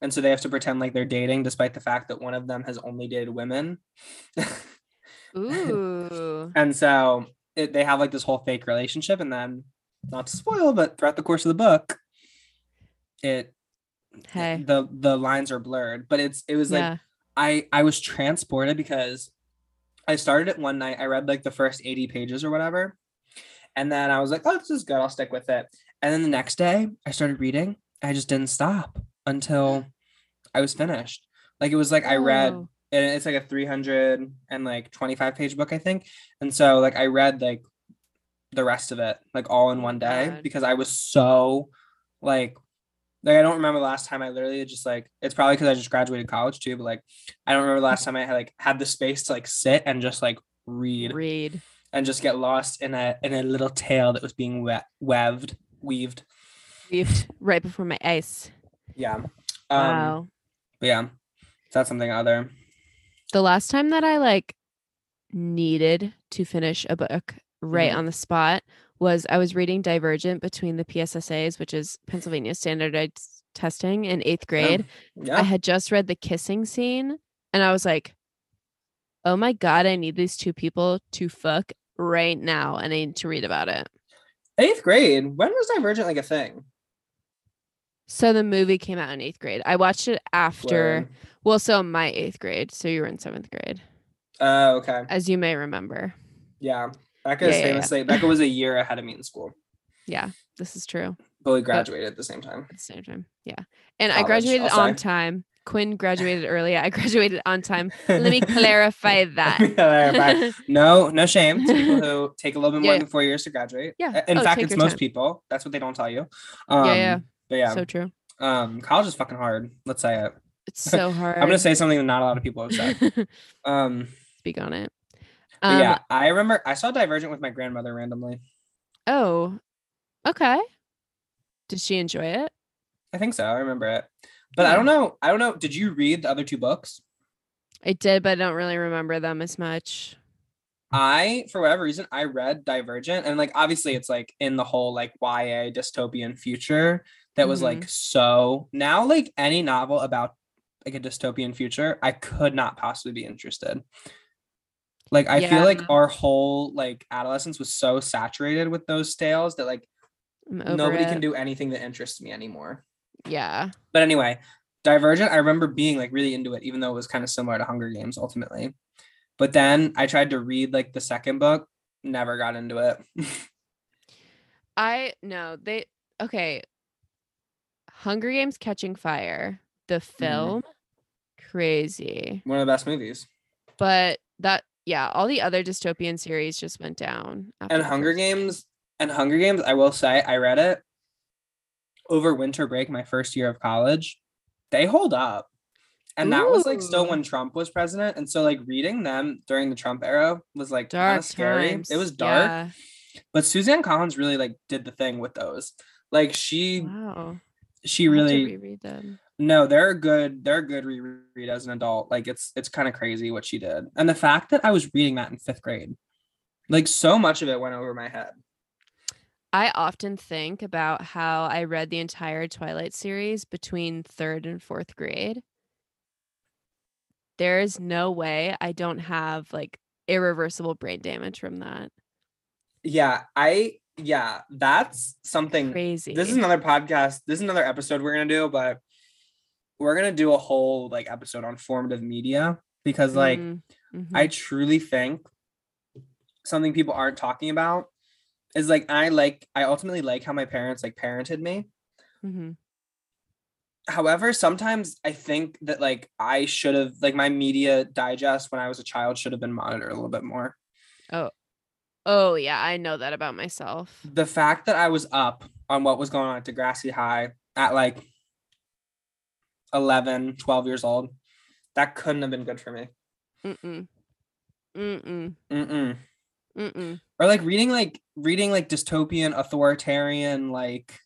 B: And so they have to pretend like they're dating, despite the fact that one of them has only dated women.
A: Ooh.
B: and so it, they have like this whole fake relationship. And then, not to spoil, but throughout the course of the book, it
A: Hey.
B: the the lines are blurred. But it's it was like
A: yeah.
B: I I was transported because I started it one night. I read like the first 80 pages or whatever. And then I was like, oh, this is good. I'll stick with it. And then the next day I started reading. I just didn't stop until I was finished. Like it was like I read. And it's like a 300 and like 25 page book, I think. And so like I read like the rest of it like all in one day
A: God.
B: because I was so like like I don't remember the last time I literally just like it's probably because I just graduated college too, but like I don't remember the last time I had like had the space to like sit and just like read
A: Read.
B: and just get lost in a in a little tale that was being we- weaved weaved.
A: Weaved right before my eyes.
B: Yeah. Um
A: wow.
B: but yeah. That's something other.
A: The last time that I like needed to finish a book right
B: Mhm.
A: on the spot was I was reading Divergent between the PSSAs, which is Pennsylvania Standardized Testing in eighth grade.
B: Yeah.
A: I had just read the kissing scene and I was like, oh my God, I need these two people to fuck right now and I need to read about it.
B: Eighth grade. When was Divergent like a thing?
A: So the movie came out in eighth grade. I watched it after, well, so my eighth grade. So you were in seventh grade,
B: Oh, okay.
A: as you may remember.
B: Yeah. Becca
A: Yeah,
B: is
A: yeah, yeah.
B: famously Becca was a year ahead of me in school,
A: Yeah, this is true
B: but we graduated at the same time.
A: at the same time. Yeah. And I graduated
B: I'll
A: on
B: say.
A: time. Quinn graduated early. I graduated on time. Let me clarify that.
B: Clarify. no, no shame to people who take a little bit more
A: Yeah.
B: than four years to graduate.
A: Yeah.
B: In
A: Oh,
B: fact, it's most
A: time.
B: people. That's what they don't tell you. Um,
A: yeah.
B: But yeah,
A: So true.
B: um, college is fucking hard. Let's say it.
A: It's so hard.
B: I'm gonna say something that not a lot of people have said. Um,
A: Speak on it. Um,
B: yeah, I remember I saw Divergent with my grandmother randomly.
A: Oh, okay. Did she enjoy it?
B: I think so. I remember it. But I don't know. I don't know. Did you read the other two books?
A: I did, but I don't really remember them as much.
B: I, for whatever reason, I read Divergent, and like obviously it's like in the whole like YA dystopian future that was like mm-hmm. so now like any novel about like a dystopian future, I could not possibly be interested. Like I feel like our whole like adolescence was so saturated with those tales that like nobody can do anything that interests me anymore.
A: Yeah.
B: But anyway, Divergent, I remember being like really into it, even though it was kind of similar to Hunger Games ultimately. But then I tried to read like the second book, never got into it.
A: I no, they okay. Hunger Games Catching Fire, the
B: Mm-hmm.
A: film, crazy.
B: One of the best movies.
A: But that yeah, all the other dystopian series just went down.
B: And Hunger Games, and Hunger Games, I will say, I read it over winter break, my first year of college. They hold up. And that was like still when Trump was president. And so like reading them during the Trump era was like kind
A: Dark
B: of scary.
A: times.
B: It was dark.
A: Yeah.
B: But Suzanne Collins really like did the thing with those. Like she
A: Wow.
B: She really
A: reread them.
B: no they're good they're good reread as an adult like it's it's kind of crazy what she did and the fact that i was reading that in fifth grade like so much of it went over my head
A: I often think about how I read the entire Twilight series between third and fourth grade. There is no way I don't have like irreversible brain damage from that.
B: yeah i yeah that's something
A: Crazy.
B: this is another podcast this is another episode we're gonna do but we're gonna do a whole like episode on formative media because like
A: Mm, mhm.
B: I truly think something people aren't talking about is like I like I ultimately like how my parents like parented me.
A: Mm-hmm.
B: However, sometimes I think that like I should have like my media digest when I was a child should have been monitored a little bit more.
A: Oh Oh, yeah, I know that about myself.
B: The fact that I was up on what was going on at Degrassi High at like 11, 12 years old, that couldn't have been good for me.
A: Mm-mm. Mm-mm.
B: Mm-mm.
A: Mm-mm.
B: Or like reading like reading like dystopian authoritarian like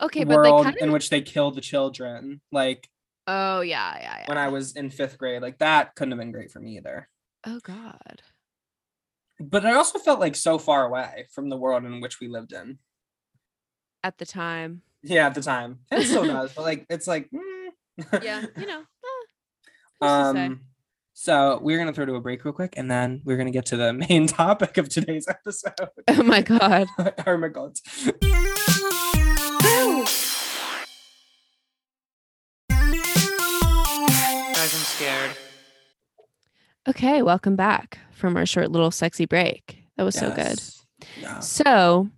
A: Okay, but
B: world
A: kind
B: in which they kill the children. Like
A: Oh yeah, yeah, yeah.
B: when I was in fifth grade, like that couldn't have been great for me either.
A: Oh God.
B: But I also felt like so far away from the world in which we lived in.
A: At the time.
B: Yeah, at the time. It still does, but like it's like mm.
A: Yeah, you know. eh, who's to say?
B: um so we're gonna throw to a break real quick and then we're gonna get to the main topic of today's episode.
A: Oh my God.
B: oh my god.
C: Guys, I'm scared.
A: Okay, welcome back from our short little sexy break. That was so good.
B: Yeah.
A: So,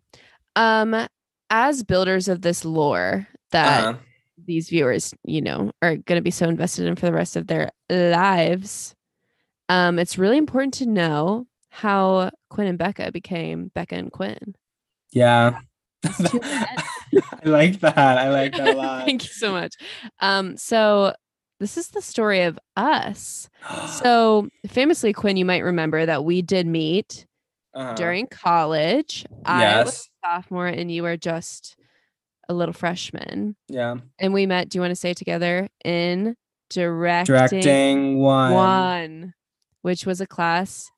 A: um, as builders of this lore that
B: Uh-huh.
A: these viewers, you know, are going to be so invested in for the rest of their lives, um, it's really important to know how Quinn and Becca became Becca and Quinn.
B: Yeah.
A: These two men.
B: I like that. I like that a lot.
A: Thank you so much. Um, so this is the story of us. So famously, Quinn, you might remember that we did meet
B: Uh-huh.
A: during college. I was
B: Yes.
A: a sophomore and you were just a little freshman.
B: Yeah.
A: And we met, do you want to say together? In directing,
B: Directing one.
A: one, which was a class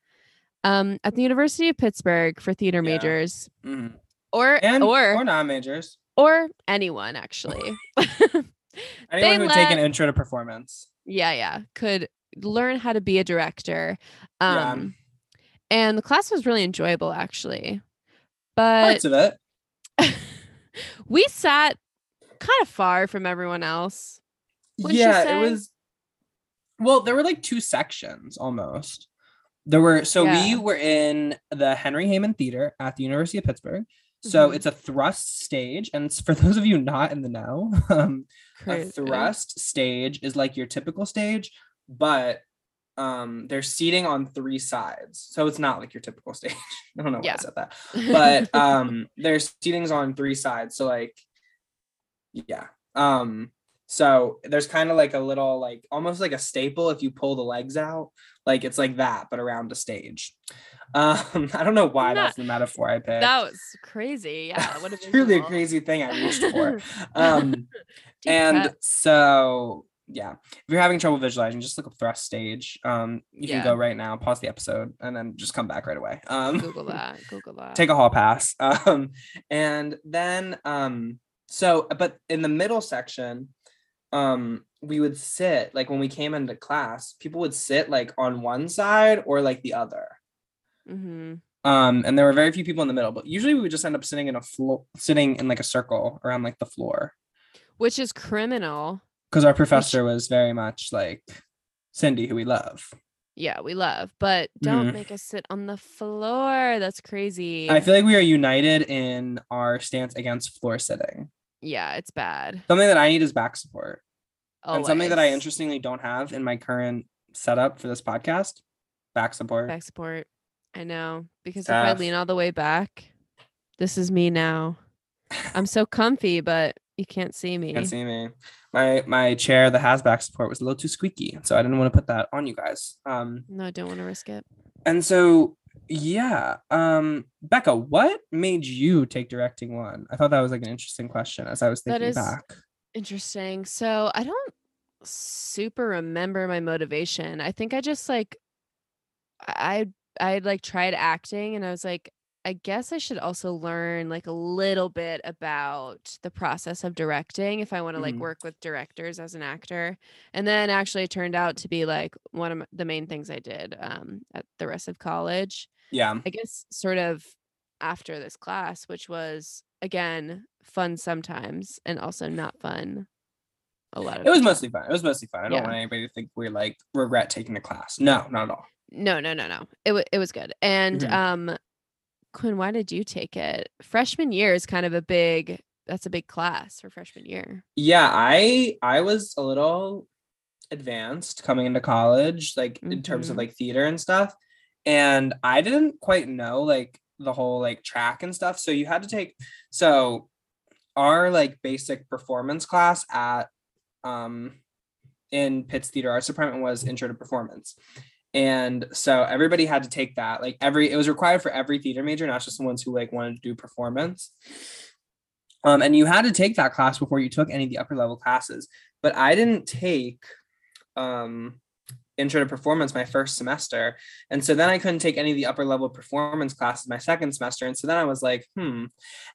A: um, at the University of Pittsburgh for theater
B: Yeah.
A: majors
B: Mhm.
A: or
B: And
A: or
B: or non-majors.
A: or anyone actually.
B: Anyone who would take an intro to performance.
A: yeah, yeah, could learn how to be a director.
B: Yeah.
A: Um, and the class was really enjoyable actually. But
B: Parts of it.
A: we sat kind of far from everyone else.
B: Yeah, it was. Well, there were like two sections almost. There were so we were in the Henry Heymann Theater at the University of Pittsburgh. So
A: Mhm.
B: it's a thrust stage, and for those of you not in the know, um, a thrust stage is like your typical stage, but um, they're seating on three sides, so it's not like your typical stage. I don't know why
A: Yeah.
B: I said that, but um, there's seatings on three sides, so like, yeah, um, so there's kind of like a little like almost like a staple if you pull the legs out, like it's like that, but around a stage. Um, I don't know why
A: Not-
B: that's the metaphor I picked.
A: that was crazy. Yeah, what a
B: really a crazy thing I reached for. Um, and
A: cut.
B: so yeah, if you're having trouble visualizing, just look up thrust stage. Um, you
A: Yeah.
B: can go right now, pause the episode, and then just come back right away. Um,
A: Google that. Google that.
B: take a hall pass. Um, and then um, so but in the middle section, um, we would sit like when we came into class, people would sit like on one side or like the other.
A: hmm
B: Um, and there were very few people in the middle, but usually we would just end up sitting in a floor, sitting in like a circle around like the floor,
A: Which is criminal.
B: because our professor was very much like Cindy, who we love.
A: Yeah, we love, but don't
B: Mhm.
A: make us sit on the floor. That's crazy.
B: I feel like we are united in our stance against floor sitting.
A: yeah, it's bad.
B: Something that I need is back support, and something that I interestingly don't have in my current setup for this podcast. Back support.
A: back support. I know because if I lean all the way back, this is me now. I'm so comfy, but you can't see me.
B: You can see me. My my chair that has back support was a little too squeaky, so I didn't want to put that on you guys. Um,
A: No, I don't want to risk it.
B: and so yeah um becca what made you take directing one i thought that was like an interesting question as i was thinking
A: is-
B: back
A: Interesting. So I don't super remember my motivation. I think I just like I I like tried acting and I was like, I guess I should also learn like a little bit about the process of directing if I want to like
B: Mhm.
A: work with directors as an actor. And then actually it turned out to be like one of the main things I did um at the rest of college.
B: yeah
A: I guess sort of after this class, which was again fun sometimes and also not fun a lot of
B: it was
A: time.
B: mostly fun it was mostly fun i don't
A: Yeah.
B: want anybody to think we're like regret taking the class no not at all
A: no no no no it, wa it was good and
B: Mhm.
A: um Quinn, why did you take it? Freshman year is kind of a big that's a big class for freshman year.
B: Yeah, I I was a little advanced coming into college, like in terms of
A: Mhm.
B: like theater and stuff. And I didn't quite know like the whole like track and stuff. So you had to take so our like basic performance class at um in Pitt's Theater Arts Department was intro to performance. And so everybody had to take that. Like every it was required for every theater major, not just the ones who like wanted to do performance. Um, and you had to take that class before you took any of the upper level classes. But I didn't take um intro to performance my first semester. And so then I couldn't take any of the upper level performance classes my second semester. And so then I was like, hmm.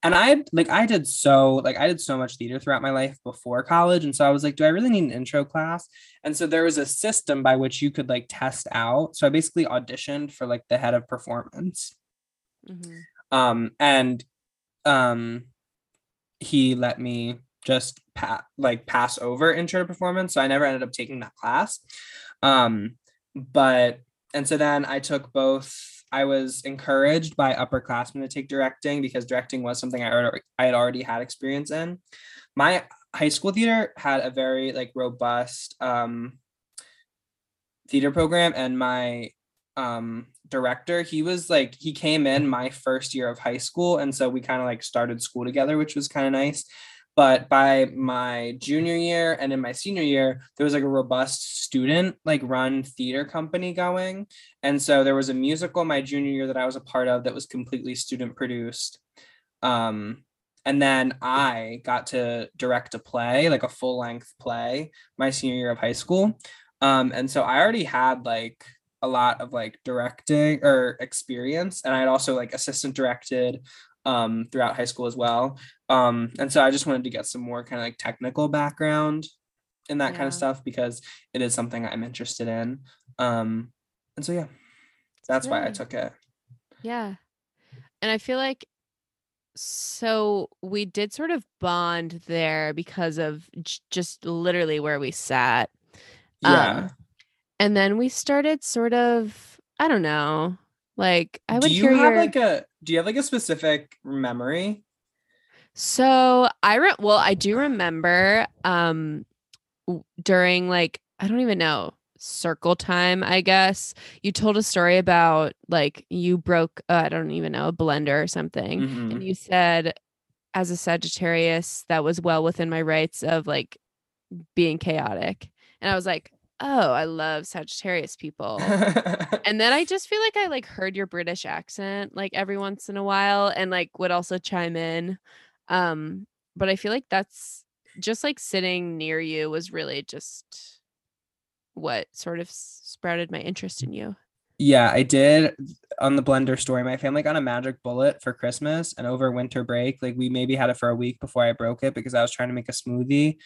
B: And I like I did so like I did so much theater throughout my life before college. And so I was like, do I really need an intro class? And so there was a system by which you could like test out. So I basically auditioned for like the head of performance
A: Mhm.
B: um and um he let me just pa- like pass over intro to performance so i never ended up taking that class um but and so then i took both i was encouraged by upperclassmen to take directing because directing was something i already i had already had experience in. My high school theater had a very like robust um theater program and my um director he was like he came in my first year of high school and so we kind of like started school together which was kind of nice but by my junior year and in my senior year there was like a robust student like run theater company going. And so there was a musical my junior year that i was a part of that was completely student produced. Um and then i got to direct a play like a full length play my senior year of high school. Um and so i already had like a lot of like directing or experience and i'd also like assistant directed um throughout high school as well. Um and so i just wanted to get some more kind of like technical background in that kind of stuff because it is something i'm interested in. Um and so yeah that's why i took it.
A: Yeah. And I feel like so we did sort of bond there because of j- just literally where we sat.
B: yeah.
A: Um, and then we started sort of, I don't know, like I would
B: do you
A: hear
B: have
A: your
B: like a do you have like a specific memory?
A: So I re- well, I do remember um during like I don't even know circle time i guess. You told a story about like you broke uh, i don't even know a blender or something
B: Mhm.
A: and you said as a sagittarius that was well within my rights of like being chaotic. And i was like oh i love sagittarius people and then i just feel like i like heard your british accent like every once in a while and like would also chime in um but i feel like that's just like sitting near you was really just what sort of sprouted my interest in you
B: Yeah, I did on the blender story. My family got a magic bullet for Christmas and over winter break, like we maybe had it for a week before I broke it because I was trying to make a smoothie.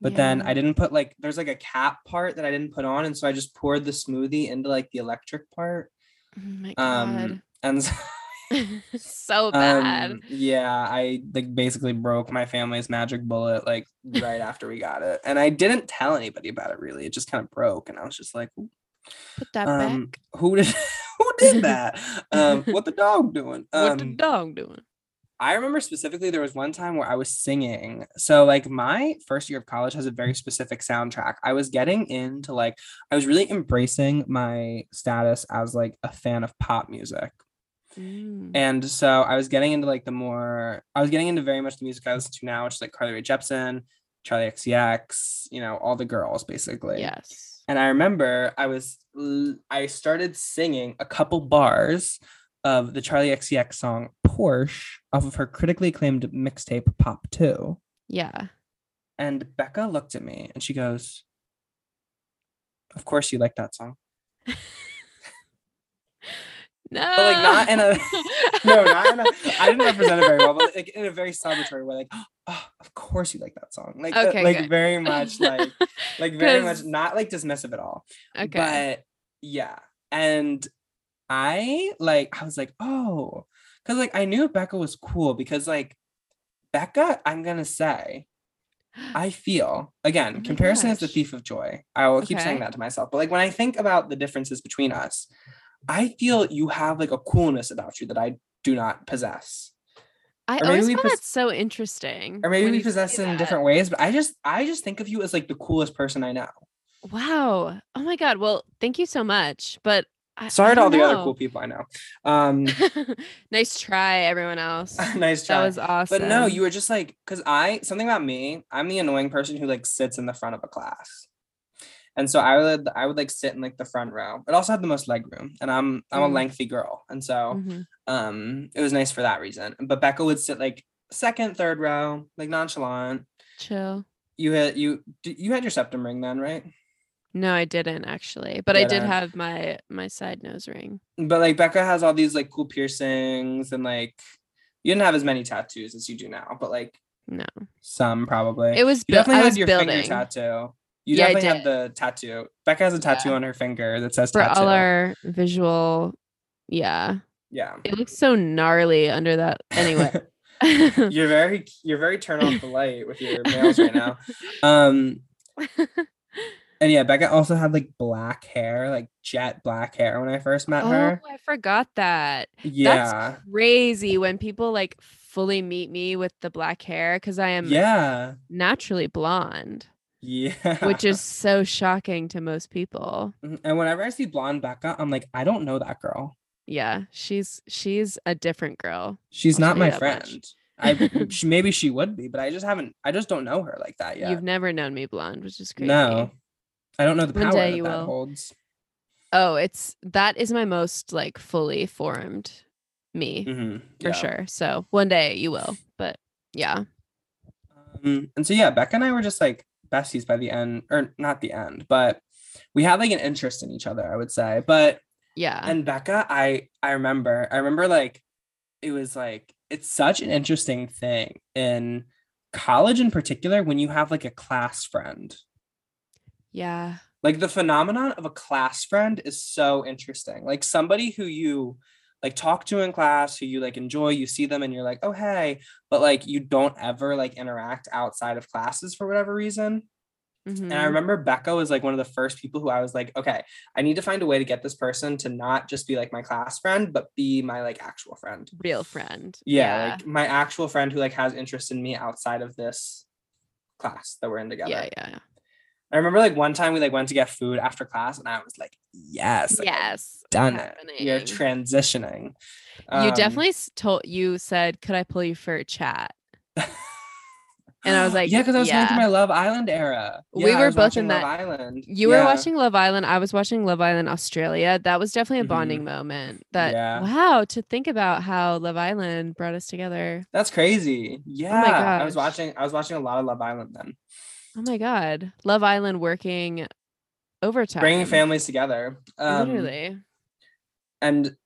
B: But then I didn't put like there's like a cap part that I didn't put on. And so I just poured the smoothie into like the electric part.
A: oh my god
B: Um and so,
A: so bad
B: um, yeah, I like basically broke my family's magic bullet like right after we got it. And I didn't tell anybody about it really. It just kind of broke. And I was just like,
A: put that
B: um,
A: back
B: who did who did that? um, what the dog doing?
A: what the
B: Um,
A: dog doing
B: I remember specifically there was one time where I was singing. So like my first year of college has a very specific soundtrack. I was getting into like I was really embracing my status as like a fan of pop music.
A: Mm.
B: And so I was getting into like the more I was getting into very much the music I listen to now, which is like Carly Rae Jepsen, Charli XCX, you know, all the girls basically.
A: yes
B: And I remember I was I started singing a couple bars of the Charli XCX song Porsche off of her critically acclaimed mixtape Pop 2.
A: yeah
B: And Becca looked at me and she goes, Of course you like that song.
A: no
B: But like not in a no, not in a I didn't represent it very well, but like in a very celebratory way, like, oh, of course you like that song. Like uh, like
A: good.
B: very much like like very much not like dismissive at all.
A: okay
B: But yeah. And I like I was like, oh, because like I knew Becca was cool because like Becca, I'm gonna say, I feel again,
A: Oh
B: comparison is the thief of joy. I will keep saying that to myself. But like when I think about the differences between us, I feel you have like a coolness about you that I do not possess.
A: I
B: maybe
A: always found
B: pos-
A: that so interesting.
B: Or maybe we possess
A: say
B: in different ways, but I just I just think of you as like the coolest person I know.
A: Wow. Oh my god. Well, thank you so much. But I,
B: Sorry
A: I
B: to all
A: don't
B: the other cool people I know. Um
A: nice try, everyone else.
B: nice try.
A: That was awesome.
B: But no, you were just like, because I something about me, I'm the annoying person who like sits in the front of a class, and so I would I would like sit in like the front row. It also had the most leg room, and I'm I'm a
A: Mm.
B: lengthy girl, and so
A: Mhm.
B: um it was nice for that reason. But Becca would sit like second, third row, like nonchalant.
A: chill.
B: You had you you had your septum ring then, right?
A: No, I didn't actually, but I did have my my side nose ring.
B: But like Becca has all these like cool piercings and like you didn't have as many tattoos as you do now, but like
A: No,
B: some probably.
A: it was.
B: You definitely
A: I
B: had your
A: building
B: finger tattoo. You
A: Yeah,
B: definitely had
A: did.
B: the tattoo. Becca has a tattoo
A: Yeah.
B: on her finger that says
A: for
B: tattoo.
A: all our visual. Yeah,
B: yeah.
A: it looks so gnarly under that. Anyway,
B: you're very you're very turn off the light with your nails right now. Um and yeah, Becca also had like black hair, like jet black hair when I first met
A: oh,
B: her.
A: I forgot that.
B: Yeah.
A: That's Crazy when people like fully meet me with the black hair because I am
B: Yeah.
A: naturally blonde,
B: Yeah.
A: which is so shocking to most people.
B: Mhm. and whenever I see blonde Becca, I'm like, I don't know that girl.
A: Yeah, she's she's a different girl.
B: She's
A: I'll
B: not my
A: much.
B: friend. I she, maybe she would be, but I just haven't. I just don't know her like that yet.
A: You've never known me blonde, which is crazy.
B: no, I don't know the
A: One
B: power
A: day
B: that
A: you
B: that
A: will.
B: holds.
A: Oh, it's that is my most like fully formed me
B: Mhm,
A: for
B: yeah.
A: sure. So one day you will, but yeah,
B: Um, and so yeah, Becca and I were just like besties by the end, or not the end, but we had like an interest in each other, I would say. But
A: yeah,
B: and Becca, I I remember, I remember like it was like it's such an interesting thing in college in particular when you have like a class friend.
A: Yeah,
B: Like the phenomenon of a class friend is so interesting. Like somebody who you like talk to in class, who you like enjoy, you see them and you're like, oh hey, but like you don't ever like interact outside of classes for whatever reason. And I
A: mhm,
B: remember Becca was like one of the first people who I was like, okay, I need to find a way to get this person to not just be like my class friend, but be my like actual friend.
A: real friend.
B: Yeah, like my actual friend who like has interest in me outside of this class that we're in together.
A: yeah, yeah, yeah.
B: I remember like one time we like went to get food after class and I was like, yes, like,
A: yes,
B: done it. You're
A: happening.
B: transitioning.
A: you
B: Um,
A: definitely told you said, "Could I pull you for a chat?" And I was like,
B: yeah, because I was going through my Love Island era.
A: We
B: Yeah, I
A: were both in
B: Love
A: that-
B: Island.
A: You
B: Yeah.
A: were watching Love Island. I was watching Love Island Australia. That was definitely a
B: Mhm.
A: bonding moment. That
B: Yeah.
A: wow, to think about how Love Island brought us together.
B: That's crazy. Yeah, I was watching. I was watching a lot of Love Island then,
A: Oh my god, Love Island working overtime,
B: bringing families together. Um,
A: Literally,
B: and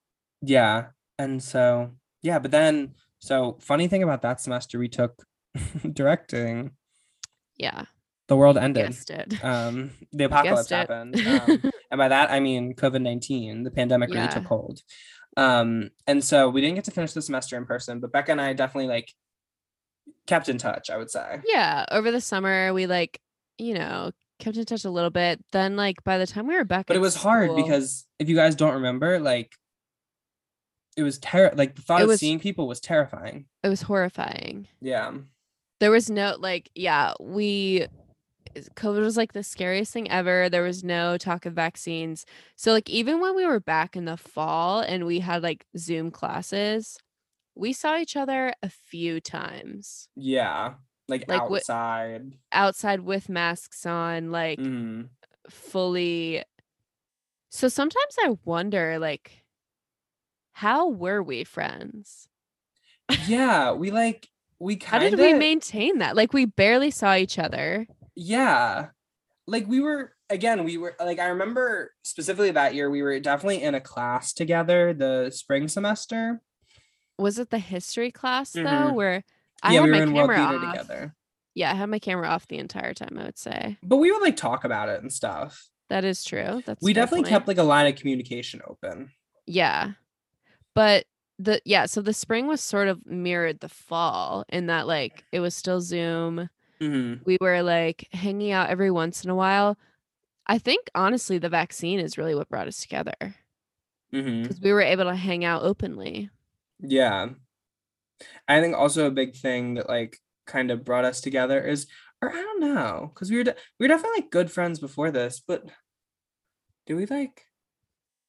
B: yeah, and so yeah, but then so funny thing about that semester, we took directing.
A: yeah,
B: The world ended. Um, the apocalypse happened. Um, and by that I mean COVID nineteen. The pandemic really took hold. Um, and so we didn't get to finish the semester in person, but Becca and I definitely like kept in touch. I would say.
A: yeah, over the summer we like, you know, kept in touch a little bit. Then like by the time we were back,
B: but it was hard because if you guys don't remember, like it was terror. Like the thought
A: It
B: of seeing people was terrifying.
A: it was horrifying.
B: Yeah.
A: there was no like yeah we covid was like the scariest thing ever there was no talk of vaccines so like even when we were back in the fall and we had like zoom classes we saw each other a few times
B: Yeah. Like,
A: Like,
B: outside.
A: outside with masks on like
B: Mhm.
A: fully so sometimes i wonder like how were we friends
B: Yeah. We like we
A: kinda...
B: how
A: did we maintain that like we barely saw each other
B: Yeah. Like we were again, we were like I remember specifically that year we were definitely in a class together the spring semester.
A: Was it the history class though
B: Mhm.
A: where I
B: yeah,
A: had
B: we
A: my camera off.
B: together.
A: Yeah, I had my camera off the entire time, I would say.
B: But we would like talk about it and stuff.
A: That is true. That's
B: we definitely kept like a line of communication open.
A: Yeah. But the yeah, so the spring was sort of mirrored the fall in that like it was still Zoom.
B: Mm-hmm.
A: We were like hanging out every once in a while. I think honestly the vaccine is really what brought us together
B: Mm-hmm.
A: because we were able to hang out openly.
B: Yeah. I think also a big thing that like kind of brought us together is, or I don't know, because we were de- we were definitely like good friends before this, but do we like?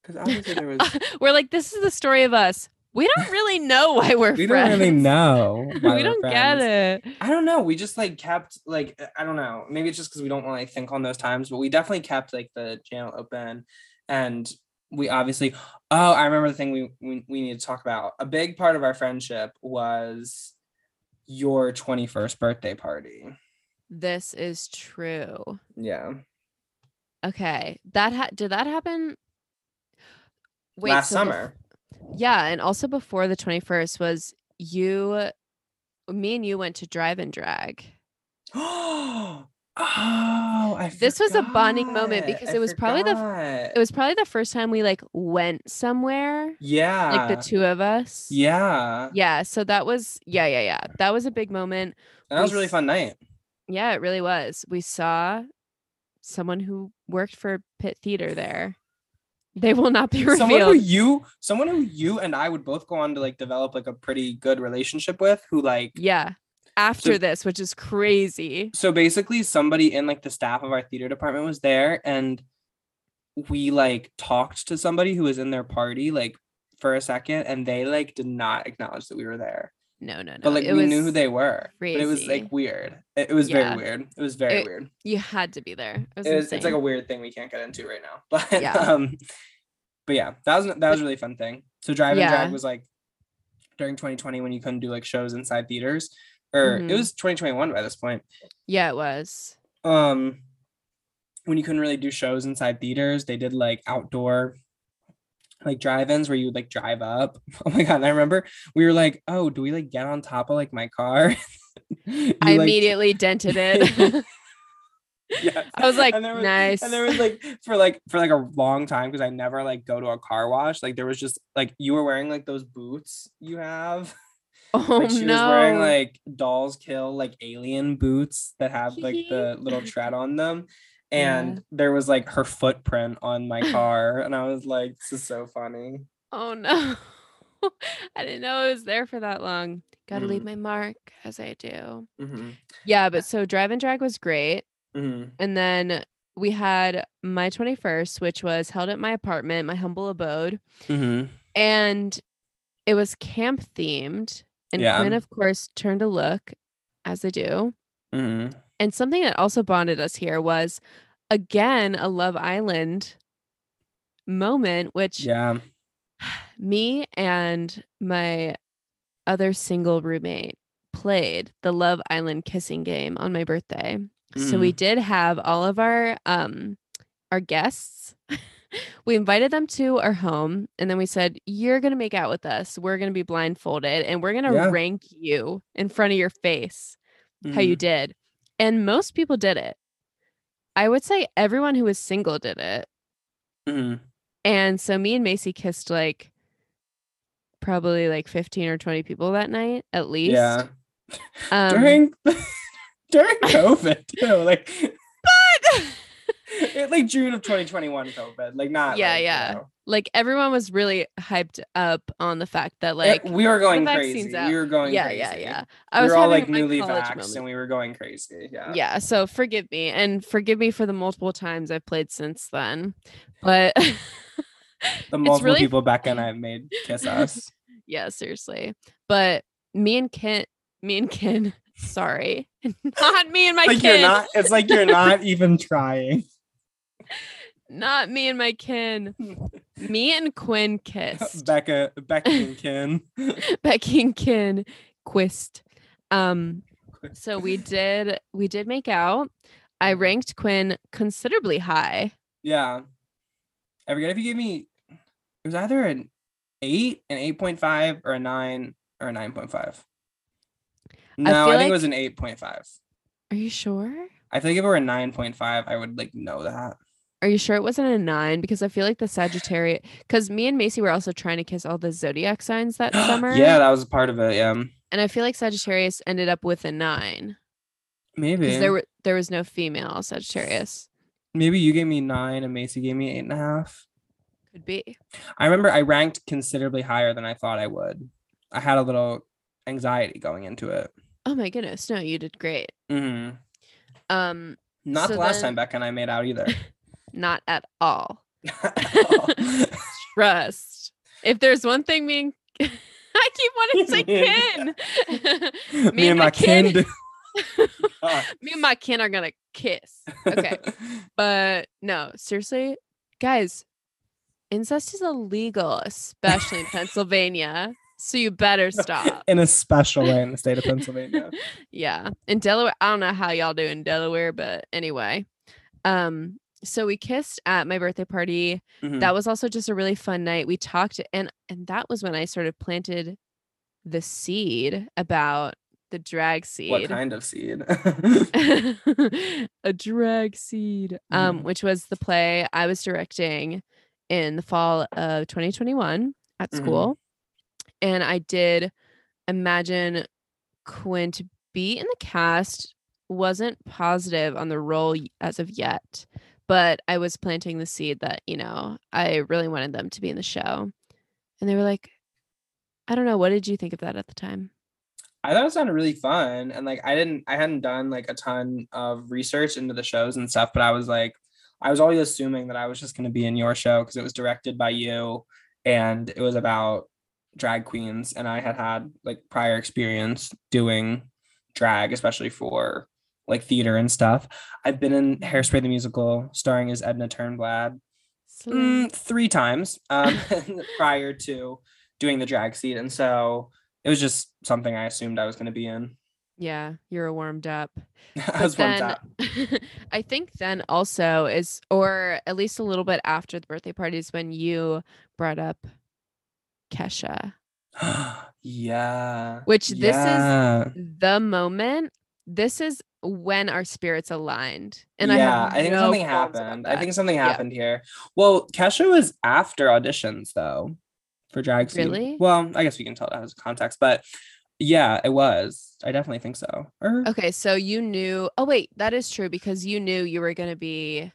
B: Because obviously there was.
A: We're like, this is the story of us. We don't really know why we're
B: we
A: friends.
B: don't really know.
A: we don't get it.
B: I don't know. We just like kept like uh, I don't know. Maybe it's just because we don't want to like think on those times, but we definitely kept like the channel open, and we obviously. Oh, I remember the thing we we, we need to talk about. A big part of our friendship was your twenty first birthday party.
A: This is true.
B: Yeah,
A: Okay. That ha- did that happen? Wait,
B: last
A: so bef-
B: summer.
A: yeah, and also before the 21st was you me and you went to drive and drag.
B: I.
A: This was a bonding moment because
B: I
A: it was probably the. It was probably the first time we like went somewhere,
B: yeah,
A: like the two of us.
B: Yeah,
A: Yeah, so that was yeah, yeah, yeah. That was a big moment.
B: that was a really fun night.
A: Yeah, it really was. We saw someone who worked for Pitt Theater there. They will not be revealed.
B: someone who you someone who you and I would both go on to like develop like a pretty good relationship with who like
A: Yeah. After
B: So-
A: this, which is crazy.
B: so basically somebody in like the staff of our theater department was there and we like talked to somebody who was in their party like for a second and they like did not acknowledge that we were there
A: No, no, no.
B: but like
A: it
B: we knew who they were but it was like weird it, it was
A: Yeah.
B: very weird it was very
A: It-
B: weird
A: You had to be there. It was
B: it was, it's like a weird thing we can't get into right now but
A: Yeah.
B: um but yeah that was that was a really fun thing so drive and
A: Yeah.
B: drag was like during 2020 when you couldn't do like shows inside theaters or
A: Mhm.
B: it was 2021 by this point
A: Yeah, it was.
B: um when you couldn't really do shows inside theaters they did like outdoor like drive-ins where you would like drive up oh my god and i remember we were like oh do we like get on top of like my car You,
A: I
B: like,
A: immediately dented it.
B: Yes.
A: I was like,
B: and was,
A: nice.
B: And there was like for like for like a long time because I never like go to a car wash. Like there was just like you were wearing like those boots you have.
A: oh
B: like she
A: no.
B: was wearing like dolls kill like alien boots that have like the little tread on them. And
A: Yeah.
B: there was like her footprint on my car. and I was like, this is so funny.
A: oh no. I didn't know it was there for that long. Gotta leave
B: Mm.
A: my mark as I do.
B: Mm-hmm.
A: Yeah, but so drive and drag was great.
B: Mm-hmm.
A: And then we had my 21st, which was held at my apartment, my humble abode.
B: Mm-hmm.
A: And it was camp themed. And
B: Yeah.
A: Quinn, of course, turned to look, as they do.
B: Mm-hmm.
A: And something that also bonded us here was again a Love Island moment, which
B: Yeah.
A: me and my other single roommate played the Love Island kissing game on my birthday. So we did have all of our um our guests. we invited them to our home and then we said, You're gonna make out with us. We're gonna be blindfolded and we're gonna
B: Yeah.
A: rank you in front of your face how you
B: Mhm.
A: did. And most people did it. I would say everyone who was single did it.
B: Mhm.
A: And so me and Macy kissed like probably like 15 or 20 people that night at least.
B: Yeah.
A: Um,
B: during during COVID too, like it- like June of 2021 COVID, like not
A: Yeah,
B: like, you
A: yeah.
B: know.
A: like everyone was really hyped up on the fact that
B: It-
A: like
B: we were going crazy.
A: out.
B: We were going
A: yeah,
B: crazy.
A: yeah, yeah. I
B: We
A: was
B: were all like newly vaxxed
A: moment.
B: and we were going crazy. Yeah.
A: yeah so forgive me and forgive me for the multiple times i've played since then but
B: The multiple
A: really
B: people Becca and I have made kiss us.
A: yeah seriously but me and Kent, me and ken sorry not me and my
B: like
A: kin
B: you're not it's like you're not even trying.
A: Not me and my kin me and quinn kissed
B: Becca, Becca and Ken.
A: becky and kin quist um so we did we did make out i
B: Mm-hmm.
A: ranked quinn considerably high
B: Yeah. I forget if you gave me it was either an eight, an eight point five, or a nine, or a nine point five. No, I,
A: feel
B: think
A: like-
B: it was an eight point five.
A: are you sure
B: I feel like if it were a nine point five, I would like know that.
A: Are you sure it wasn't a nine? Because I feel like the Sagittarius, because me and Macy were also trying to kiss all the zodiac signs that summer.
B: yeah, that was a part of it. Yeah,
A: and I feel like Sagittarius ended up with a nine
B: maybe.
A: because there were there was no female Sagittarius.
B: maybe you gave me nine and Macy gave me eight and a half.
A: Could be.
B: I remember I ranked considerably higher than I thought I would. I had a little anxiety going into it.
A: Oh my goodness. No, you did great.
B: hmm
A: Um,
B: Not
A: So
B: the last
A: then-
B: time Becca and I made out either.
A: not at all. Trust. If there's one thing me and I keep wanting to say kin.
B: Me and my kin. do- God.
A: me and my kin are gonna kiss. Okay. but no, seriously, guys, incest is illegal, especially in Pennsylvania. So you better stop.
B: in a special way in the state of Pennsylvania.
A: yeah. In Delaware, I don't know how y'all do in Delaware, but anyway. Um, so we kissed at my birthday party.
B: Mhm.
A: That was also just a really fun night. We talked and and that was when I sort of planted the seed about the drag seed.
B: what kind of seed?
A: a drag seed. Um,
B: Mhm.
A: which was the play I was directing in the fall of 2021 at
B: Mhm.
A: school. And I did imagine Quinn to be in the cast. Wasn't positive on the role as of yet, but I was planting the seed that, you know, I really wanted them to be in the show. And they were like, I don't know, what did you think of that at the time?
B: I thought it sounded really fun. And like I didn't I hadn't done like a ton of research into the shows and stuff, but I was like, I was always assuming that I was just gonna be in your show because it was directed by you and it was about drag queens. And I had had like prior experience doing drag, especially for like theater and stuff. I've been in Hairspray the musical, starring as Edna Turnblad mm, three times um, prior to doing the drag seat. And so it was just something I assumed I was going to be in.
A: Yeah, you're warmed up.
B: I was
A: then
B: tap.
A: I think then also is, or at least a little bit after the birthday parties, when you brought up Kesha,
B: yeah.
A: Which this is- the moment. This is when our spirits aligned, and I
B: yeah,
A: have
B: I think
A: no
B: something happened. I think something
A: Yeah.
B: happened here. Well, Kesha was after auditions though for drag seat.
A: Really?
B: Well, I guess we can tell that as a context, but yeah, it was. I definitely think so. Or
A: Okay, so you knew. Oh wait, that is true because you knew you were gonna be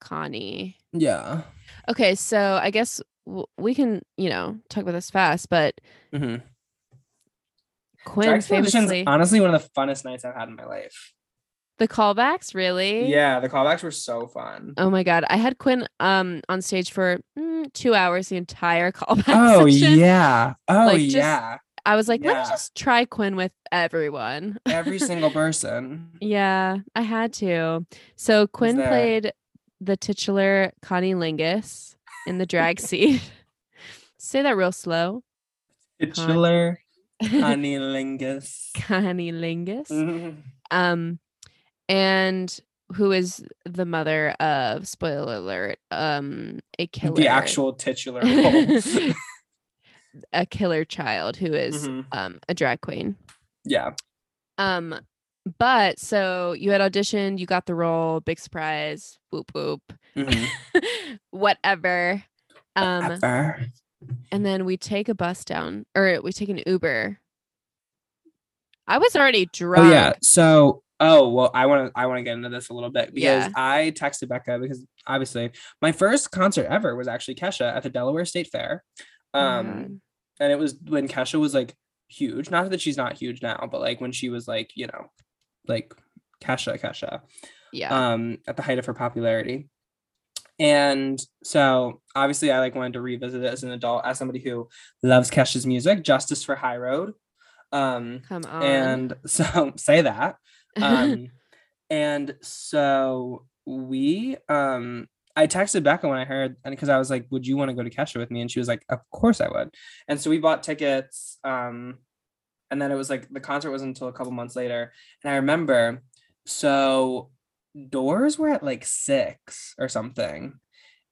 A: Connie.
B: yeah.
A: Okay, so I guess w- we can, you know, talk about this fast, but
B: hmm
A: Quinn famously
B: honestly, one of the funnest nights I've had in my life.
A: The callbacks, really?
B: Yeah, the callbacks were so fun.
A: Oh my god, I had Quinn um on stage for mm, two hours, the entire callback.
B: Oh
A: section.
B: yeah. Oh
A: Like, just-
B: yeah.
A: I was like, let
B: Yeah.
A: me just try Quinn with everyone.
B: Every single person.
A: yeah, I had to. So Quinn played the titular Connie Lingus in the drag seat. Say that real slow.
B: Titular Cunnilingus.
A: Connie Lingus.
B: Mhm.
A: um and who is the mother of spoiler alert um a killer
B: The actual titular
A: a killer child who is
B: Mhm.
A: um a drag queen
B: Yeah.
A: um but so you had auditioned you got the role big surprise whoop whoop
B: Mhm.
A: whatever um
B: Ever.
A: and then we take a bus down or we take an uber i was already drunk
B: Oh yeah. So oh well I want to I want to get into this a little bit because
A: Yeah.
B: I texted Becca because obviously my first concert ever was actually Kesha at the Delaware State Fair.
A: Oh
B: Um
A: God.
B: and it was when Kesha was like huge. Not that she's not huge now, but like when she was like, you know, like Kesha, Kesha.
A: yeah
B: um at the height of her popularity and so obviously i like wanted to revisit it as an adult as somebody who loves kesha's music justice for high road um
A: come on
B: and so say that um and so we um I texted Becca when I heard, and because I was like, "Would you want to go to Kesha with me?" And she was like, "Of course I would." And so we bought tickets. Um, and then it was like the concert wasn't until a couple months later. And I remember, so doors were at like six or something,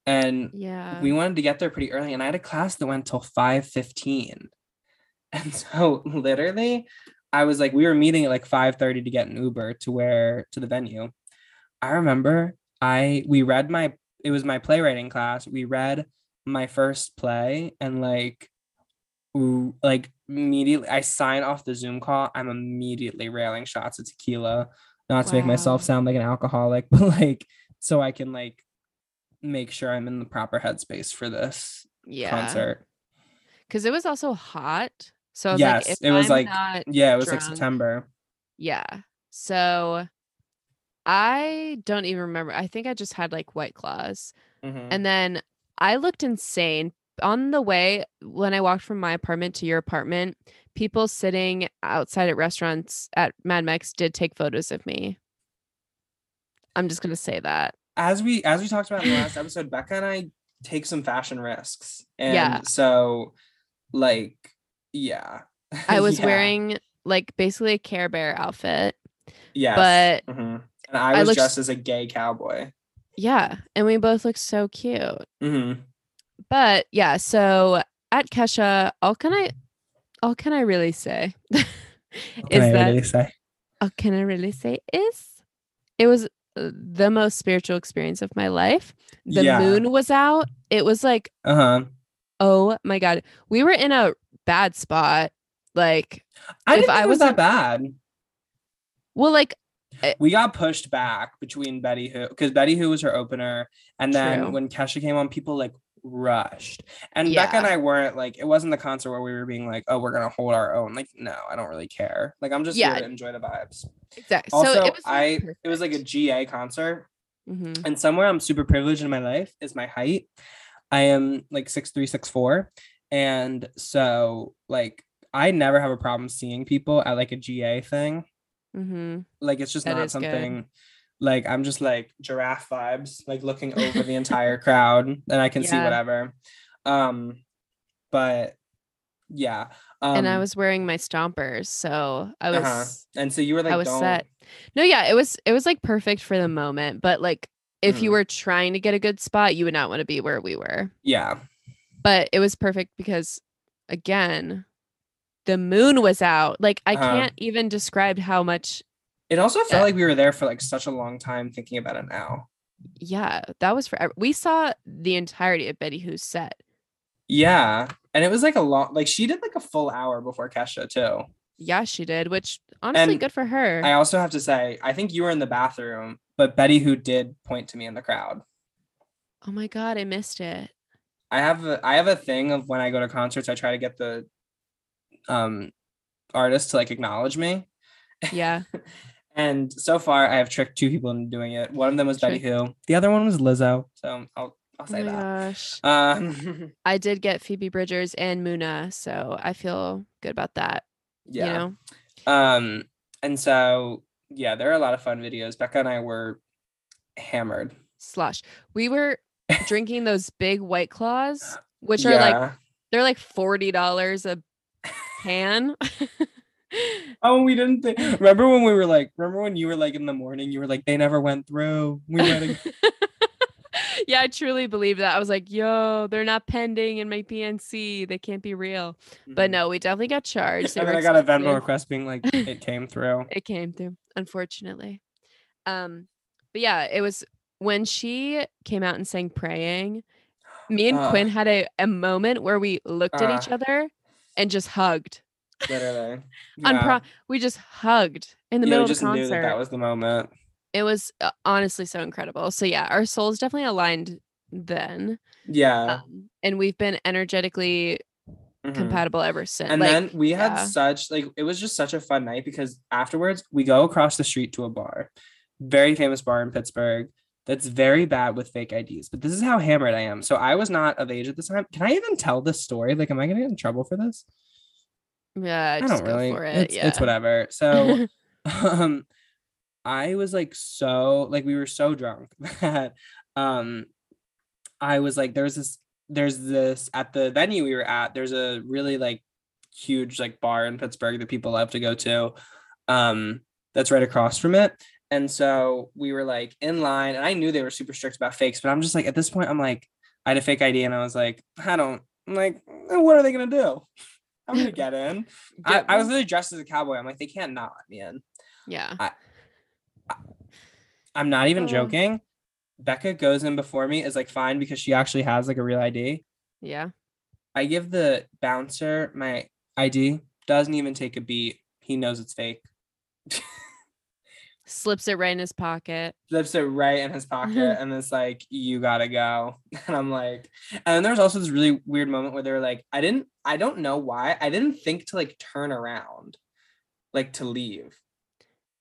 B: and
A: yeah
B: we wanted to get there pretty early. And I had a class that went till five fifteen, and so literally, I was like, we were meeting at like five thirty to get an Uber to where to the venue. I remember I we read my it was my playwriting class. We read my first play and like ooh, like immediately I sign off the Zoom call. I'm immediately railing shots of tequila, not to make myself sound like an alcoholic, but like so I can like make sure I'm in the proper headspace for this
A: yeah
B: concert.
A: because it was also hot So I was
B: Yes,
A: like, if
B: it was
A: I'm
B: like- Yeah, it was like. September.
A: yeah. So I don't even remember. I think I just had like white claws.
B: Mhm.
A: And then I looked insane on the way when I walked from my apartment to your apartment. People sitting outside at restaurants at Mad Mex did take photos of me. I'm just gonna say that.
B: as we as we talked about in the last episode, Becca and I take some fashion risks. And
A: Yeah.
B: so like yeah.
A: I was
B: Yeah.
A: wearing like basically a Care Bear outfit,
B: Yeah.
A: but
B: Mhm. and I
A: I
B: was
A: looked-
B: dressed as a gay cowboy.
A: yeah, and we both look so cute.
B: hmm
A: But yeah, so at Kesha, all can I all can I really say is that
B: say?
A: all can I really say is it was uh, the most spiritual experience of my life. The
B: Yeah.
A: moon was out. It was like,
B: Uh-huh.
A: oh my god. We were in a bad spot. Like,
B: I
A: If
B: didn't
A: I
B: was that bad.
A: well, like
B: We got pushed back between Betty Who because Betty Who was her opener, and then
A: True.
B: when Kesha came on, people like rushed. And Becca and I weren't like it wasn't the concert where we were being like, oh, we're gonna hold our own. Like, no, I don't really care. Like, I'm just
A: Yeah.
B: here to enjoy the vibes.
A: exactly.
B: Also,
A: so it was
B: I it was like a. GA concert,
A: Mhm.
B: and somewhere I'm super privileged in my life is my height. I am like six three, six four, and so like I never have a problem seeing people at like a GA thing.
A: Mhm.
B: Like it's just
A: That
B: not
A: is good.
B: something. Like I'm just like giraffe vibes, like looking over the entire crowd, and I can see whatever. Um, but yeah. Um,
A: and I was wearing my stompers, so I was
B: uh-huh. and so you were like,
A: I was
B: don't.
A: set. No, yeah, it was it was like perfect for the moment, but like if you
B: Mhm.
A: were trying to get a good spot, you would not want to be where we were.
B: Yeah.
A: But it was perfect because again, the moon was out. Like I
B: Uh-huh.
A: can't even describe how much
B: It also felt
A: Yeah.
B: like we were there for like such a long time thinking about it now.
A: yeah, that was forever. We saw the entirety of Betty Who's set.
B: Yeah. And it was like a long like she did like a full hour before Kesha too.
A: Yeah, she did, which honestly
B: And
A: good for her.
B: I also have to say, I think you were in the bathroom, but Betty Who did point to me in the crowd.
A: oh my god, I missed it.
B: I have a I have a thing of when I go to concerts, I try to get the um artist to like acknowledge me.
A: Yeah.
B: And so far I have tricked two people into doing it. One of them was Betty
A: Trick-
B: Who. The other one was Lizzo. So I'll I'll
A: Oh
B: say
A: my
B: that.
A: gosh.
B: Um
A: I did get Phoebe Bridgers and Muna, so I feel good about that.
B: yeah.
A: You know?
B: Um, and so yeah, there are a lot of fun videos. Becca and I were hammered.
A: Slush. We were drinking those big white claws, which are like they're like forty dollars a can.
B: oh, we didn't think. Remember when we were like, remember when you were like in the morning, you were like, they never went through. We have.
A: yeah, I truly believe that. I was like, yo, they're not pending in my PNC. They can't be real. But no, we definitely got charged.
B: Mm-hmm. And then I got a Venmo request being like, it came through.
A: It came through, unfortunately. Um, but yeah, it was when she came out and sang praying, me and
B: Ugh.
A: Quinn had a, a moment where we looked at each other and just hugged.
B: Literally.
A: Unpro- we just hugged in the
B: yeah,
A: middle of the concert.
B: that that was the moment.
A: it was uh, honestly so incredible. So yeah, our souls definitely aligned then.
B: Yeah.
A: Um, and we've been energetically
B: mhm.
A: compatible ever since.
B: And
A: like,
B: then we had
A: yeah.
B: such like it was just such a fun night because afterwards we go across the street to a bar, very famous bar in Pittsburgh. That's very bad with fake IDs, but this is how hammered I am. So I was not of age at this time. Can I even tell this story? Like, am I gonna get in trouble for this?
A: yeah,
B: I
A: just
B: don't
A: go
B: really.
A: for it.
B: It's,
A: yeah.
B: it's whatever. So um I was like so like we were so drunk that um I was like there's this there's this at the venue we were at there's a really like huge like bar in Pittsburgh that people love to go to um that's right across from it and so we were like in line and I knew they were super strict about fakes but I'm just like at this point I'm like I had a fake ID and I was like I don't I'm like what are they gonna do I'm gonna get in I,
A: Get
B: I was
A: one.
B: really dressed as a cowboy. I'm like, they can't not let me in.
A: yeah.
B: I'm not even
A: Oh.
B: joking. Becca goes in before me is like fine because she actually has like a real ID.
A: Yeah.
B: I give the bouncer my ID, doesn't even take a beat. He knows it's fake.
A: Slips it right in his pocket.
B: Slips it right in his pocket mm-hmm. and it's like you gotta go and i'm like and then there was also this really weird moment where they were like i didn't i don't know why i didn't think to like turn around like to leave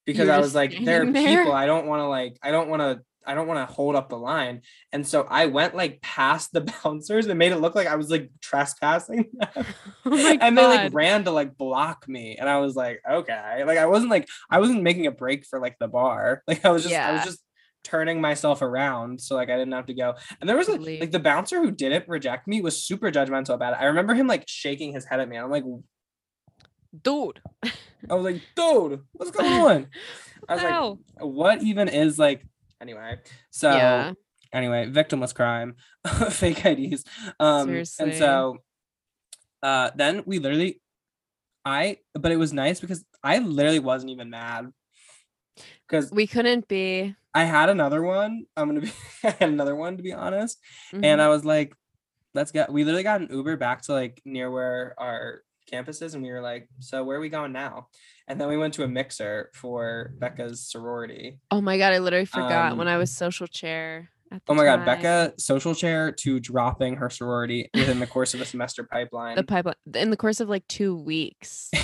B: because i was like there are
A: there?
B: people i don't want to like i don't want to i don't want to hold up the line. And so i went like past the bouncers and made it look like i was like trespassing
A: Oh my
B: and they like ran to like block me. And i was like okay. Like i wasn't like i wasn't making a break for like the bar. Like i was just i was just turning myself around so like i didn't have to go. And there was like, like the bouncer who didn't reject me was super judgmental about it. I remember him like shaking his head at me. I'm like
A: Dude.
B: i was like dude what's going on? I was like what even is like anyway so
A: yeah.
B: anyway victimless crime fake ids um
A: Seriously.
B: and so uh then we literally i but it was nice because i literally wasn't even mad because
A: We couldn't be.
B: i had another one i'm gonna be I had another one to be honest and
A: Mhm.
B: i was like let's get we literally got an uber back to like near where our campus is and we were like so where are we going now and then we went to a mixer for becca's sorority
A: oh my God. I literally forgot when
B: um,
A: I was social chair. At the
B: Oh my god. Becca, social chair to dropping her sorority within the course of a semester pipeline.
A: The pipeline in the course of like two weeks.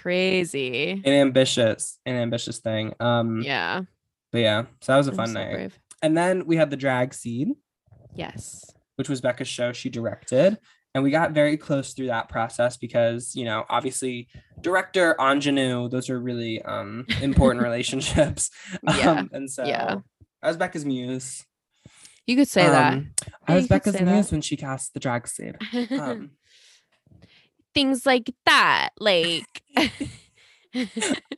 A: Crazy.
B: an ambitious, an ambitious thing. Um,
A: Yeah.
B: but yeah, so that was a fun
A: so
B: night.
A: brave.
B: And then we had the drag scene,
A: Yes.
B: which was Becca's show she directed. And we got very close through that process because, you know, obviously director, ingenue, those are really um important relationships.
A: Yeah,
B: Um, and so
A: yeah.
B: I was Becca's muse.
A: You could say that.
B: Um,
A: Yeah,
B: I was
A: you
B: Becca's muse
A: that.
B: when she cast the drag scene. Um,
A: Things like that. Like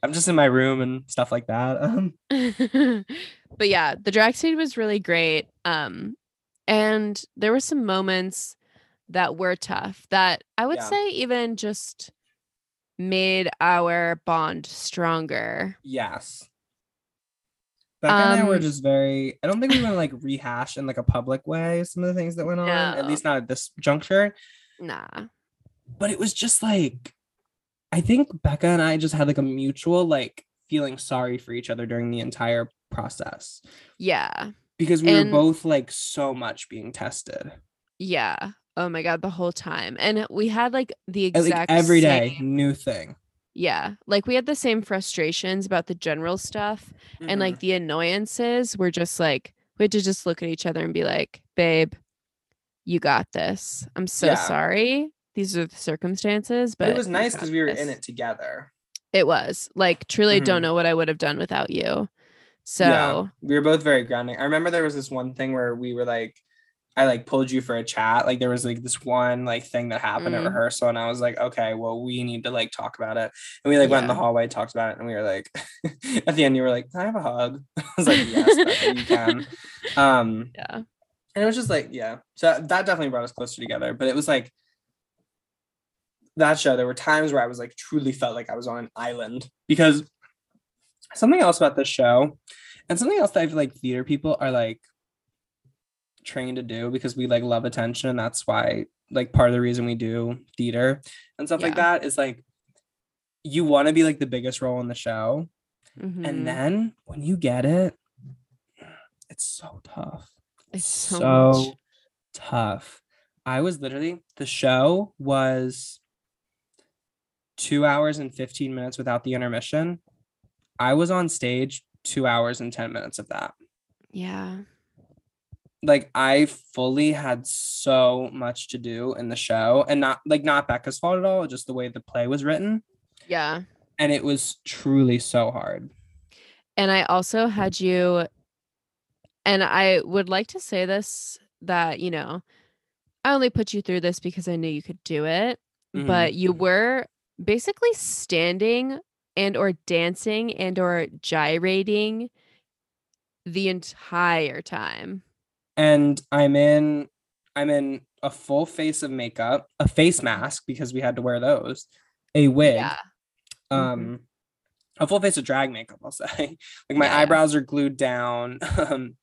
B: I'm just in my room and stuff like that. Um,
A: but yeah, the drag scene was really great. Um, and there were some moments that were tough that I would
B: Yeah.
A: say even just made our bond stronger.
B: Yes. Becca and I were
A: Um,
B: just very. I don't think we want to like rehash in like a public way some of the things that went on. At least not at this juncture.
A: Nah.
B: But it was just like, I think Becca and I just had like a mutual like feeling sorry for each other during the entire process
A: Yeah.
B: because we
A: And-
B: were both like so much being tested.
A: Yeah. Oh my god, the whole time. And we had like the exact
B: like every day,
A: same-
B: new thing.
A: Yeah. Like we had the same frustrations about the general stuff and like the annoyances were just like we had to just look at each other and be like, babe, you got this. I'm so
B: Yeah.
A: sorry. These are the circumstances,
B: but
A: but
B: it was nice because we were in it together.
A: It was like truly
B: Mhm.
A: don't know what I would have done without you. So
B: Yeah. we were both very grounding. I remember there was this one thing where we were like, I like pulled you for a chat. Like there was like this one like thing that happened at
A: Mm.
B: rehearsal, and I was like, okay, well, we need to like talk about it. And we like went in the hallway, talked about it, and we were like, at the end, you were like, can I have a hug? I was like, yes, you can. Um,
A: yeah.
B: and it was just like, yeah. So that definitely brought us closer together. But it was like that show. There were times where I was like truly felt like I was on an island because something else about this show, and something else that I feel like theater people are like trained to do because we like love attention. And that's why like part of the reason we do theater and stuff like that is like you want to be like the biggest role in the show.
A: Mhm.
B: And then when you get it, it's so tough
A: it's so,
B: so tough. I was literally the show was two hours and 15 minutes without the intermission. I was on stage two hours and 10 minutes of that.
A: Yeah.
B: Like I fully had so much to do in the show and not like not Becca's fault at all, just the way the play was written.
A: Yeah.
B: And it was truly so hard.
A: And I also had you, and I would like to say this that, you know, I only put you through this because I knew you could do it,
B: Mhm.
A: but you were basically standing and or dancing and or gyrating the entire time.
B: And I'm in I'm in a full face of makeup, a face mask because we had to wear those, a wig,
A: Yeah.
B: Um a full face of drag makeup i'll say like my
A: Yeah.
B: eyebrows are glued down um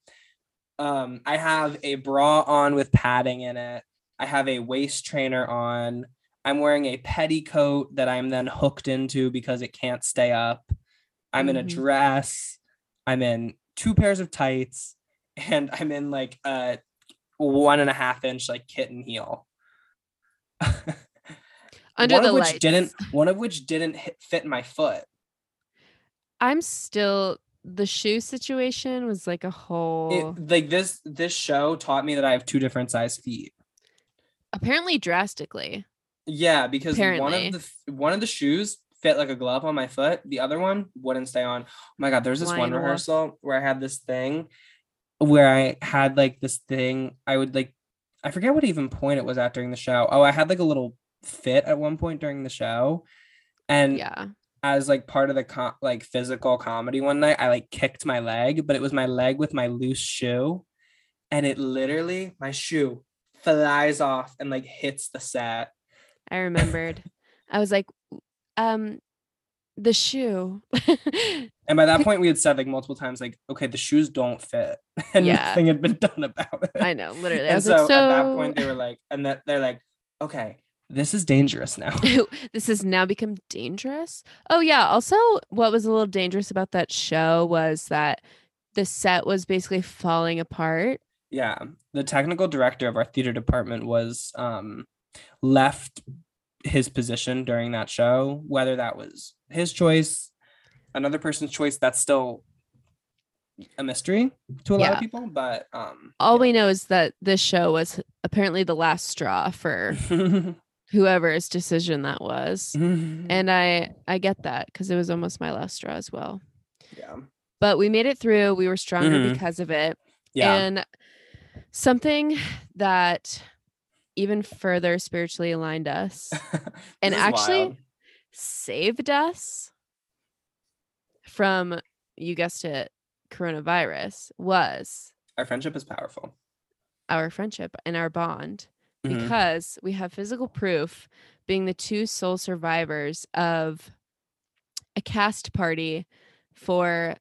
B: um i have a bra on with padding in it i have a waist trainer on i'm wearing a petticoat that i'm then hooked into because it can't stay up I'm in a
A: Mhm.
B: dress. I'm in two pairs of tights, and I'm in like a one and a half inch like kitten heel.
A: Under
B: one
A: the
B: of which
A: lights.
B: didn't one of which didn't hit, fit my foot.
A: I'm still the shoe situation was like a whole
B: It, like this this show taught me that I have two different size feet.
A: apparently drastically.
B: Yeah, because one of the one of the shoes fit like a glove on my foot. The other one wouldn't stay on. Oh my god, there's this one
A: Lion wolf.
B: rehearsal where I had this thing where I had like this thing. I would like I forget what even point it was at during the show. Oh, I had like a little fit at one point during the show. And
A: Yeah.
B: as like part of the co- like physical comedy one night, I like kicked my leg, but it was my leg with my loose shoe, and it literally my shoe flies off and like hits the set.
A: I remembered. I was like, um, the shoe.
B: And by that point, we had said like multiple times, like, okay, the shoes don't fit, and
A: Yeah.
B: nothing had been done about it.
A: I know, literally.
B: And so,
A: like,
B: at that point, they were like, and that they're like, okay, this is dangerous now.
A: this has now become dangerous. Oh yeah. Also, what was a little dangerous about that show was that the set was basically falling apart.
B: yeah, the technical director of our theater department was um left his position during that show. Whether that was his choice, another person's choice, that's still a mystery to a lot of people. But um,
A: All we know is that this show was apparently the last straw for whoever's decision that was.
B: and
A: I I get that because it was almost my last straw as well.
B: yeah,
A: But we made it through. We were stronger
B: Mhm.
A: because of it.
B: yeah.
A: And something that even further spiritually aligned us and actually
B: wild.
A: saved us from you guessed it coronavirus was
B: our friendship is powerful.
A: our friendship and our bond
B: Mhm.
A: because we have physical proof being the two sole survivors of a cast party for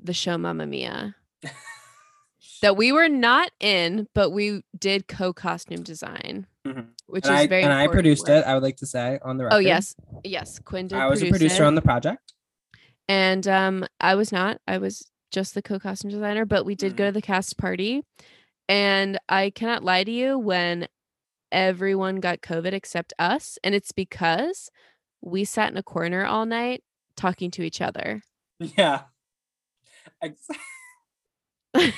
A: the show Mamma Mia that we were not in, but we did co-costume design,
B: Mhm.
A: which
B: and
A: is
B: I,
A: very
B: and I produced
A: work.
B: it. I would like to say on the record.
A: Oh yes, yes. Quinn did.
B: I was a producer
A: it,
B: on the project.
A: And um, I was not. I was just the co-costume designer, but we did go
B: Mm.
A: to the cast party, and I cannot lie to you when everyone got COVID except us, and it's because we sat in a corner all night talking to each other.
B: Yeah. Ex-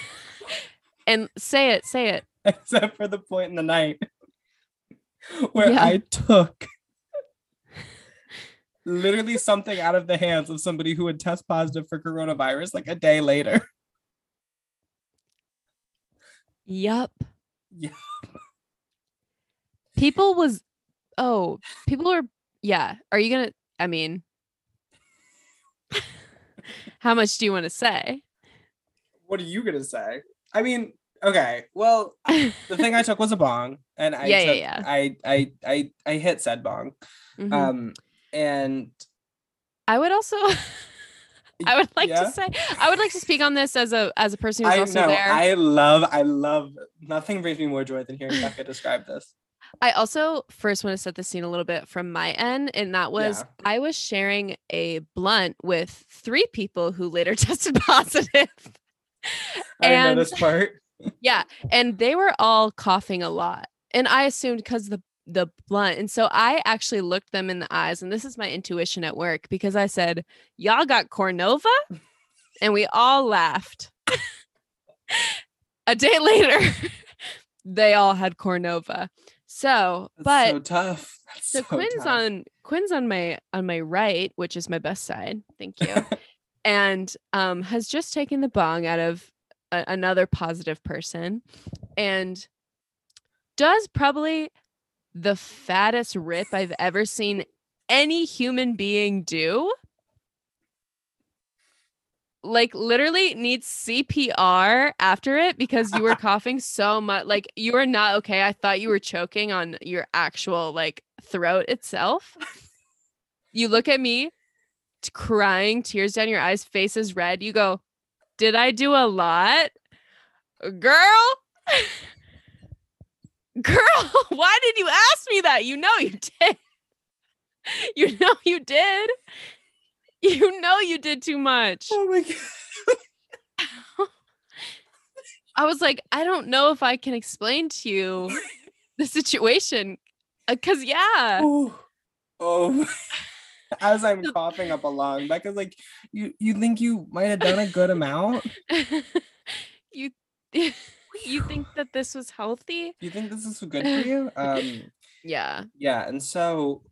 A: And say it, say it.
B: Except for the point in the night where
A: Yeah.
B: I took literally something out of the hands of somebody who would test positive for coronavirus like a day later.
A: Yup.
B: Yeah.
A: People was oh, people are yeah. Are you gonna I mean how much do you want to say?
B: What are you gonna say? I mean, okay, well, the thing I took was a bong, and I
A: Yeah, yeah,
B: took-
A: yeah.
B: I I I I hit said bong,
A: Mhm.
B: um, and
A: I would also I would like
B: Yeah?
A: to say I would like to speak on this as a as a person who's
B: I
A: also
B: know
A: there.
B: I love I love nothing brings me more joy than hearing Becca describe this.
A: I also first want to set the scene a little bit from my end, and that was
B: Yeah.
A: I was sharing a blunt with three people who later tested positive.
B: I know this part.
A: yeah, and they were all coughing a lot, and I assumed because the the blunt, and so I actually looked them in the eyes, and this is my intuition at work because I said, "Y'all got Cornova," and we all laughed. a day later, they all had Cornova. So,
B: That's
A: but
B: so tough. That's
A: so, Quinn's
B: tough.
A: on Quinn's on my on my right, which is my best side. Thank you. and um has just taken the bong out of a- another positive person and does probably the fattest rip I've ever seen any human being do. Like literally needs CPR after it because you were coughing so much. Like you were not okay. I thought you were choking on your actual like throat itself. You look at me, t- crying, tears down your eyes, faces red. You go, Did I do a lot? Girl, girl, why did you ask me that? You know you did. You know you did. You know you did too much.
B: Oh my god.
A: I was like, I don't know if I can explain to you the situation. Uh, Cause yeah.
B: Oh, oh. As I'm coughing up a lung, Becca's like, you you think you might have done a good amount?
A: you you think that this was healthy?
B: You think this is good for you? Um,
A: Yeah.
B: yeah. And so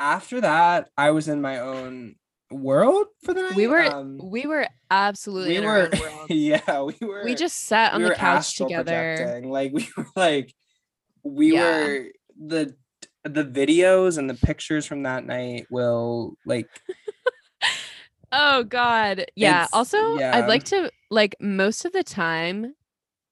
B: after that, I was in my own world for the night.
A: We were
B: um,
A: we were absolutely
B: we
A: in
B: were,
A: our own world.
B: yeah, we were.
A: We just sat on
B: we
A: the couch together.
B: projecting. Like we were like, we
A: Yeah.
B: were the the videos and the pictures from that night will like
A: Oh God. Yeah. Also,
B: yeah.
A: I'd like to like most of the time,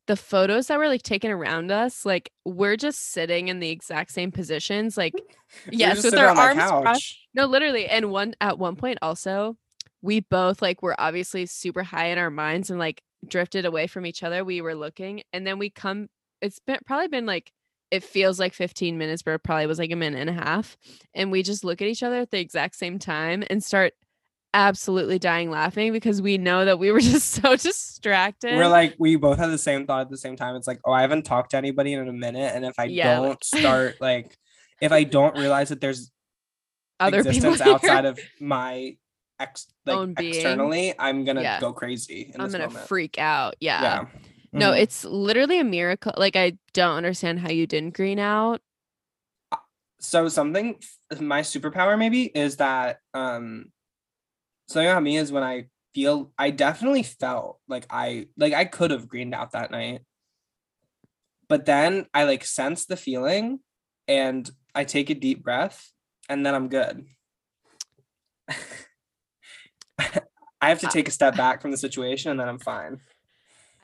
A: the photos that were like taken around us, like we're just sitting in the exact same positions. Like, yes, with our arms crossed. No, literally. And one at one point also, we both like were obviously super high in our minds and like drifted away from each other. We were looking, and then we come. It's been probably been like it feels like 15 minutes, but it probably was like a minute and a half. And we just look at each other at the exact same time and start absolutely dying laughing because we know that we were just so distracted.
B: We're like we both had the same thought at the same time. It's like, oh, I haven't talked to anybody in a minute, and if I
A: Yeah,
B: don't start like, if I don't realize that there's
A: other people
B: existence outside of my ex like
A: Own being.
B: externally, I'm gonna
A: Yeah.
B: go crazy. In
A: I'm gonna
B: moment.
A: freak out. Yeah.
B: Yeah.
A: No,
B: Mhm.
A: it's literally a miracle. Like I don't understand how you didn't green out.
B: so something my superpower maybe is that um something about me is when I feel I definitely felt like I like I could have greened out that night. But then I like sense the feeling and I take a deep breath and then I'm good. I have to
A: Uh,
B: take a step back from the situation and then I'm fine.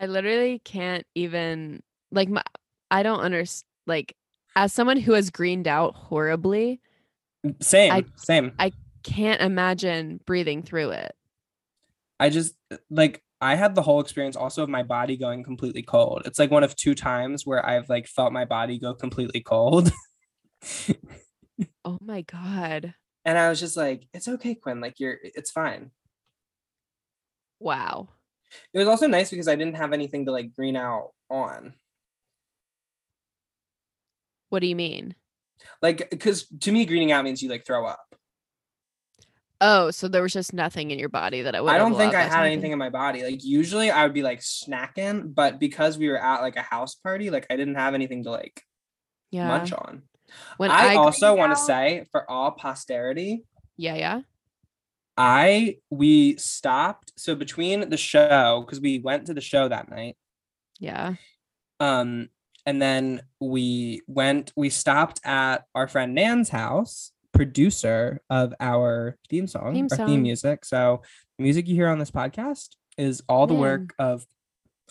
A: I literally can't even like my I don't understand like as someone who has greened out horribly,
B: Same,
A: I-
B: same.
A: Can't imagine breathing through it.
B: I just like I had the whole experience also of my body going completely cold. It's like one of two times where I've like felt my body go completely cold.
A: Oh my god.
B: and I was just like, it's okay, Quinn. Like you're it's fine.
A: Wow.
B: It was also nice because I didn't have anything to like green out on.
A: What do you mean?
B: Like because to me, greening out means you like throw up.
A: Oh, so there was just nothing in your body that I would
B: I don't think I had anything in my body. Like usually I would be like snacking, but because we were at like a house party, like I didn't have anything to like
A: Yeah.
B: munch on.
A: When
B: I, also want to
A: out-
B: say for all posterity,
A: Yeah, yeah.
B: I we stopped so between the show because we went to the show that night.
A: Yeah.
B: Um and then we went we stopped at our friend Nan's house, producer of our theme song,
A: Theme
B: our theme music. So the music you hear on this podcast is all the
A: Nan.
B: work of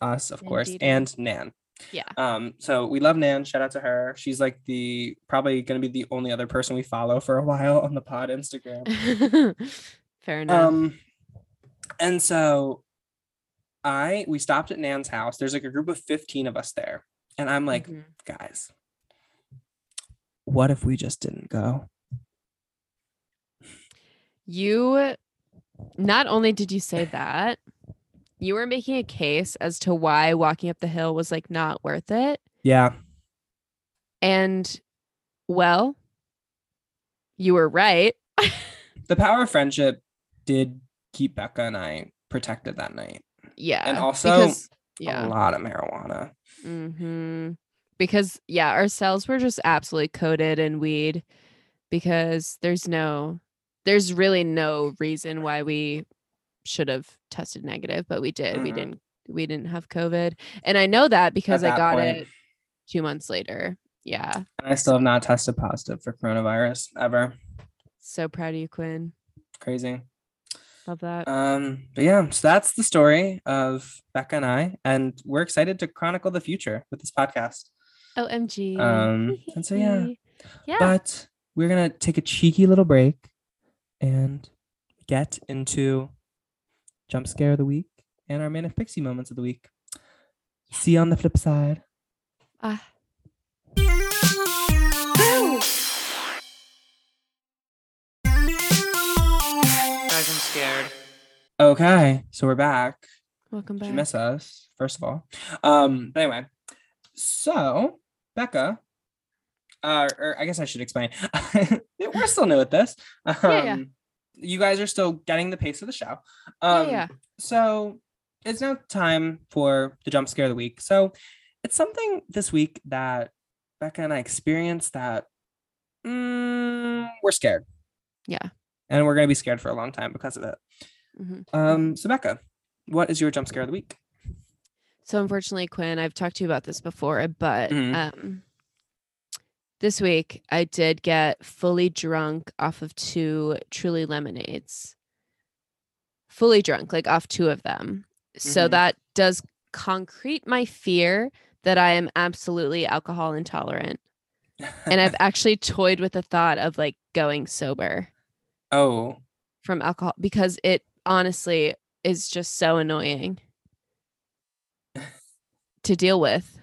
B: us, of course,
A: Indeed.
B: and Nan.
A: Yeah.
B: Um, so we love Nan. Shout out to her. She's like the probably gonna be the only other person we follow for a while on the pod Instagram.
A: Fair enough.
B: Um, and so I we stopped at Nan's house. There's like a group of 15 of us there. And I'm like,
A: Mhm.
B: guys, what if we just didn't go?
A: You not only did you say that, you were making a case as to why walking up the hill was like not worth it.
B: Yeah.
A: And well, you were right.
B: The power of friendship did keep Becca and I protected that night.
A: Yeah.
B: And also,
A: because, yeah.
B: A lot of marijuana.
A: Mm-hmm. Because yeah, our cells were just absolutely coated in weed because there's no there's really no reason why we should have tested negative, but we did. We
B: Mhm.
A: didn't we didn't have COVID. And I know that because I got
B: point.
A: it two months later. Yeah.
B: And I still have not tested positive for coronavirus ever.
A: So proud of you, Quinn.
B: Crazy.
A: Love that.
B: Um, but yeah, so that's the story of Becca and I, and we're excited to chronicle the future with this podcast.
A: OMG.
B: um, and so, yeah.
A: Yeah.
B: But we're gonna take a cheeky little break and get into jump scare of the week and our manic pixie moments of the week. See you on the flip side.
A: Ah.
C: Guys, I'm scared.
B: Okay, so we're back.
A: Welcome
B: Did
A: back.
B: you miss us? First of all, um. But anyway, so Becca, uh, or I guess I should explain. we're still new at this. Um,
A: Yeah, yeah.
B: You guys are still getting the pace of the show. Um,
A: yeah.
B: So it's now time for the jump scare of the week. So it's something this week that Becca and I experienced that mm, we're scared.
A: Yeah.
B: And we're gonna be scared for a long time because of it.
A: Mhm.
B: Um. So Becca, what is your jump scare of the week?
A: So unfortunately, Quinn, I've talked to you about this before, but
B: Mhm.
A: um, this week I did get fully drunk off of two Truly lemonades. Fully drunk, like off two of them. So
B: Mhm.
A: that does concrete my fear that I am absolutely alcohol intolerant. And I've actually toyed with the thought of like going sober
B: oh,
A: from alcohol because it honestly is just so annoying to deal with.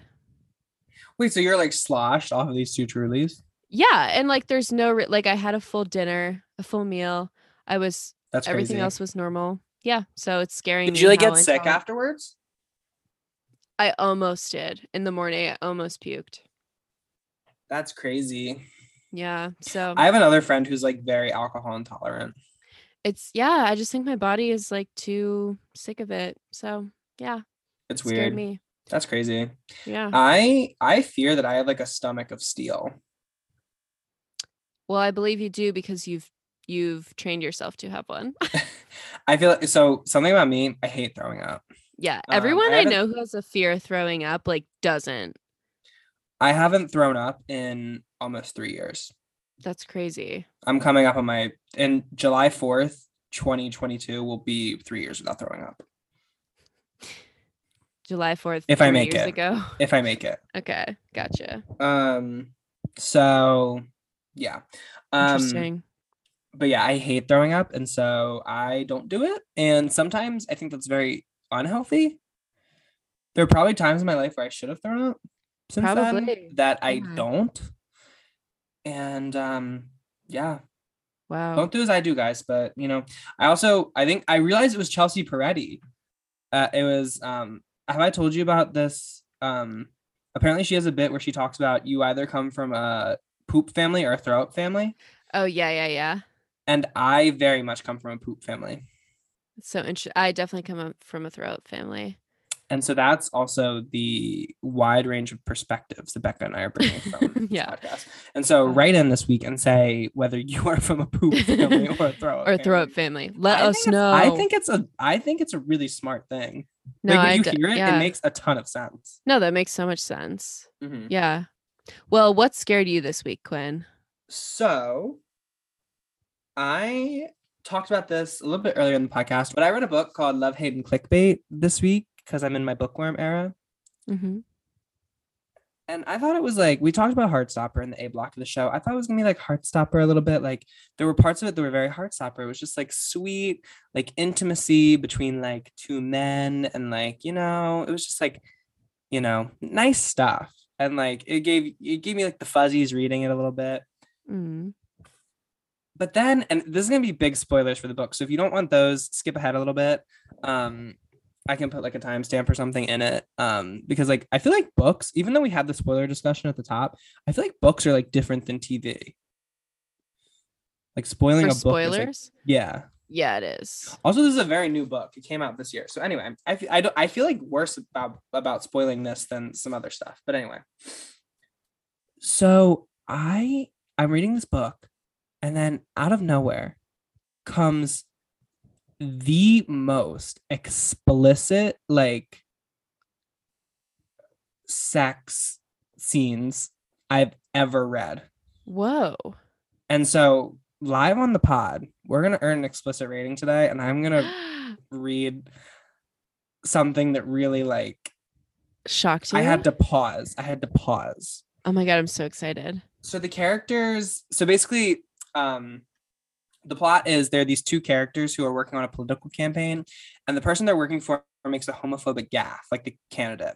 B: Wait. So you're like sloshed off of these two Trulies?
A: Yeah, and like there's no re- like I had a full dinner, a full meal. I was
B: That's
A: everything
B: crazy.
A: else was normal. Yeah, so it's scaring
B: Did
A: me
B: you like
A: how
B: get sick
A: intolerant-
B: afterwards?
A: I almost did. In the morning I almost puked.
B: That's crazy.
A: Yeah. So
B: I have another friend who's like very alcohol intolerant.
A: it's yeah, I just think my body is like too sick of it. So yeah,
B: It's
A: it
B: weird.
A: me.
B: That's crazy.
A: Yeah.
B: I I fear that I have like a stomach of steel.
A: well, I believe you do because you've you've trained yourself to have one.
B: I feel like so something about me, I hate throwing up.
A: yeah.
B: Um,
A: Everyone
B: I
A: I, know who has a fear of throwing up like doesn't.
B: I haven't thrown up in almost three years.
A: That's crazy.
B: I'm coming up on my in July 4th, 2022 will be three years without throwing up.
A: July 4th.
B: If I make
A: years
B: it.
A: ago.
B: If I make it.
A: Okay, gotcha.
B: Um so yeah. Um
A: Interesting.
B: but yeah, I hate throwing up, and so I don't do it. And sometimes I think that's very unhealthy. There are probably times in my life where I should have thrown up since
A: Probably,
B: then that I
A: yeah.
B: don't. And um, yeah,
A: wow.
B: don't do as I do, guys. But you know, I also I think I realized it was Chelsea Peretti. Uh, it was um, have I told you about this? Um, apparently she has a bit where she talks about you either come from a poop family or a throw up family.
A: oh yeah, yeah, yeah.
B: And I very much come from a poop family.
A: So interesting. I definitely come up from a throw up family.
B: And so that's also the wide range of perspectives that Becca and I are bringing from this
A: Yeah.
B: podcast. And so
A: Uh,
B: write in this week and say whether you are from a poop family or a throw up
A: or throw up family. Let
B: I
A: us know.
B: I think it's a I think it's a really smart thing.
A: No,
B: like when
A: I
B: you
A: d-
B: hear it,
A: yeah.
B: it makes a ton of sense.
A: no, that makes so much sense.
B: Mhm.
A: Yeah. Well, what scared you this week, Quinn?
B: So I talked about this a little bit earlier in the podcast, but I read a book called Love, Hate, and Clickbait this week because I'm in my bookworm era.
A: Mm-hmm.
B: And I thought it was like we talked about Heartstopper in the A block of the show. I thought it was gonna be like Heartstopper a little bit. Like there were parts of it that were very Heartstopper. It was just like sweet, like intimacy between like two men, and like you know, it was just like, you know, nice stuff. And like it gave it gave me like the fuzzies reading it a little bit.
A: Mm.
B: But then, and this is gonna be big spoilers for the book. So if you don't want those, skip ahead a little bit. Um, I can put like a timestamp or something in it. Um, because like I feel like books, even though we had the spoiler discussion at the top, I feel like books are like different than TV. Like spoiling
A: For
B: a book, is, like-
A: spoilers?
B: yeah.
A: yeah, it is.
B: Also, this is a very new book. It came out this year. So anyway, I I don't I feel like worse about about spoiling this than some other stuff. But anyway. So I I'm reading this book and then out of nowhere comes the most explicit like sex scenes I've ever read.
A: Whoa.
B: And so live on the pod, we're gonna earn an explicit rating today, and I'm gonna read something that really like
A: Shocked you?
B: I had to pause. I had to pause.
A: oh my god, I'm so excited.
B: So the characters, so basically, um, the plot is there are these two characters who are working on a political campaign, and the person they're working for makes a homophobic gaffe, like the candidate.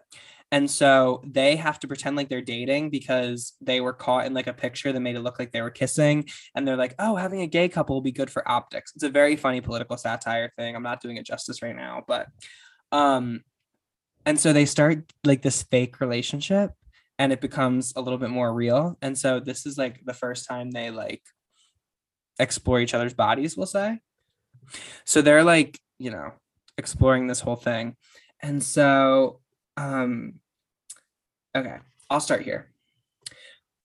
B: And so they have to pretend like they're dating because they were caught in like a picture that made it look like they were kissing. And they're like, oh, having a gay couple will be good for optics. It's a very funny political satire thing. I'm not doing it justice right now, but um, and so they start like this fake relationship and it becomes a little bit more real. And so this is like the first time they like explore each other's bodies, we'll say. So they're like, you know, exploring this whole thing. And so um okay, I'll start here.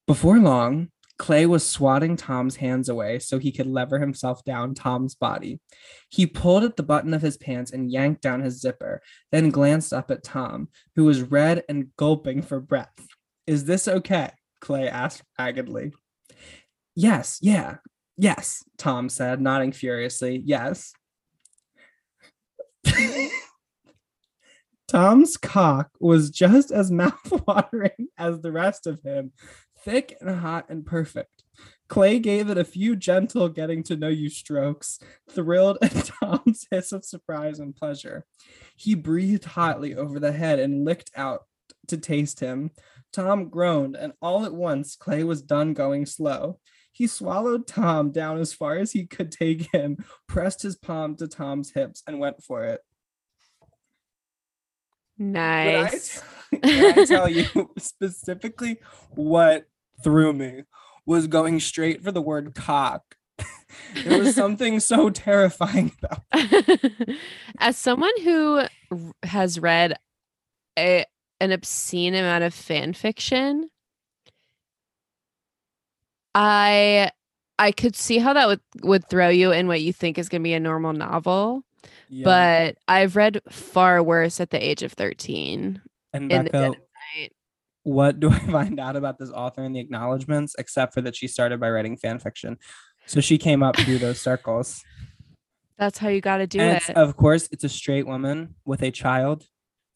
B: Before long, Clay was swatting Tom's hands away so he could lever himself down Tom's body. He pulled at the button of his pants and yanked down his zipper, then glanced up at Tom, who was red and gulping for breath. Is this okay? Clay asked raggedly. Yes, yeah, yes, Tom said, nodding furiously. Yes. Tom's cock was just as mouthwatering as the rest of him, thick and hot and perfect. Clay gave it a few gentle getting to know you strokes, thrilled at Tom's hiss of surprise and pleasure. He breathed hotly over the head and licked out to taste him. Tom groaned, and all at once Clay was done going slow. He swallowed Tom down as far as he could take him, pressed his palm to Tom's hips, and went for it.
A: Nice.
B: Can I, tell you specifically what threw me was going straight for the word cock. there was something so terrifying about
A: As someone who r- has read a an obscene amount of fan fiction, I I could see how that would would throw you in what you think is going to be a normal novel,
B: Yeah.
A: but I've read far worse at the age of 13.
B: and Becca, what do I find out about this author in the acknowledgments, except for that she started by writing fan fiction? So she came up through those circles.
A: That's how you got to do
B: and
A: it.
B: of course, it's a straight woman with a child.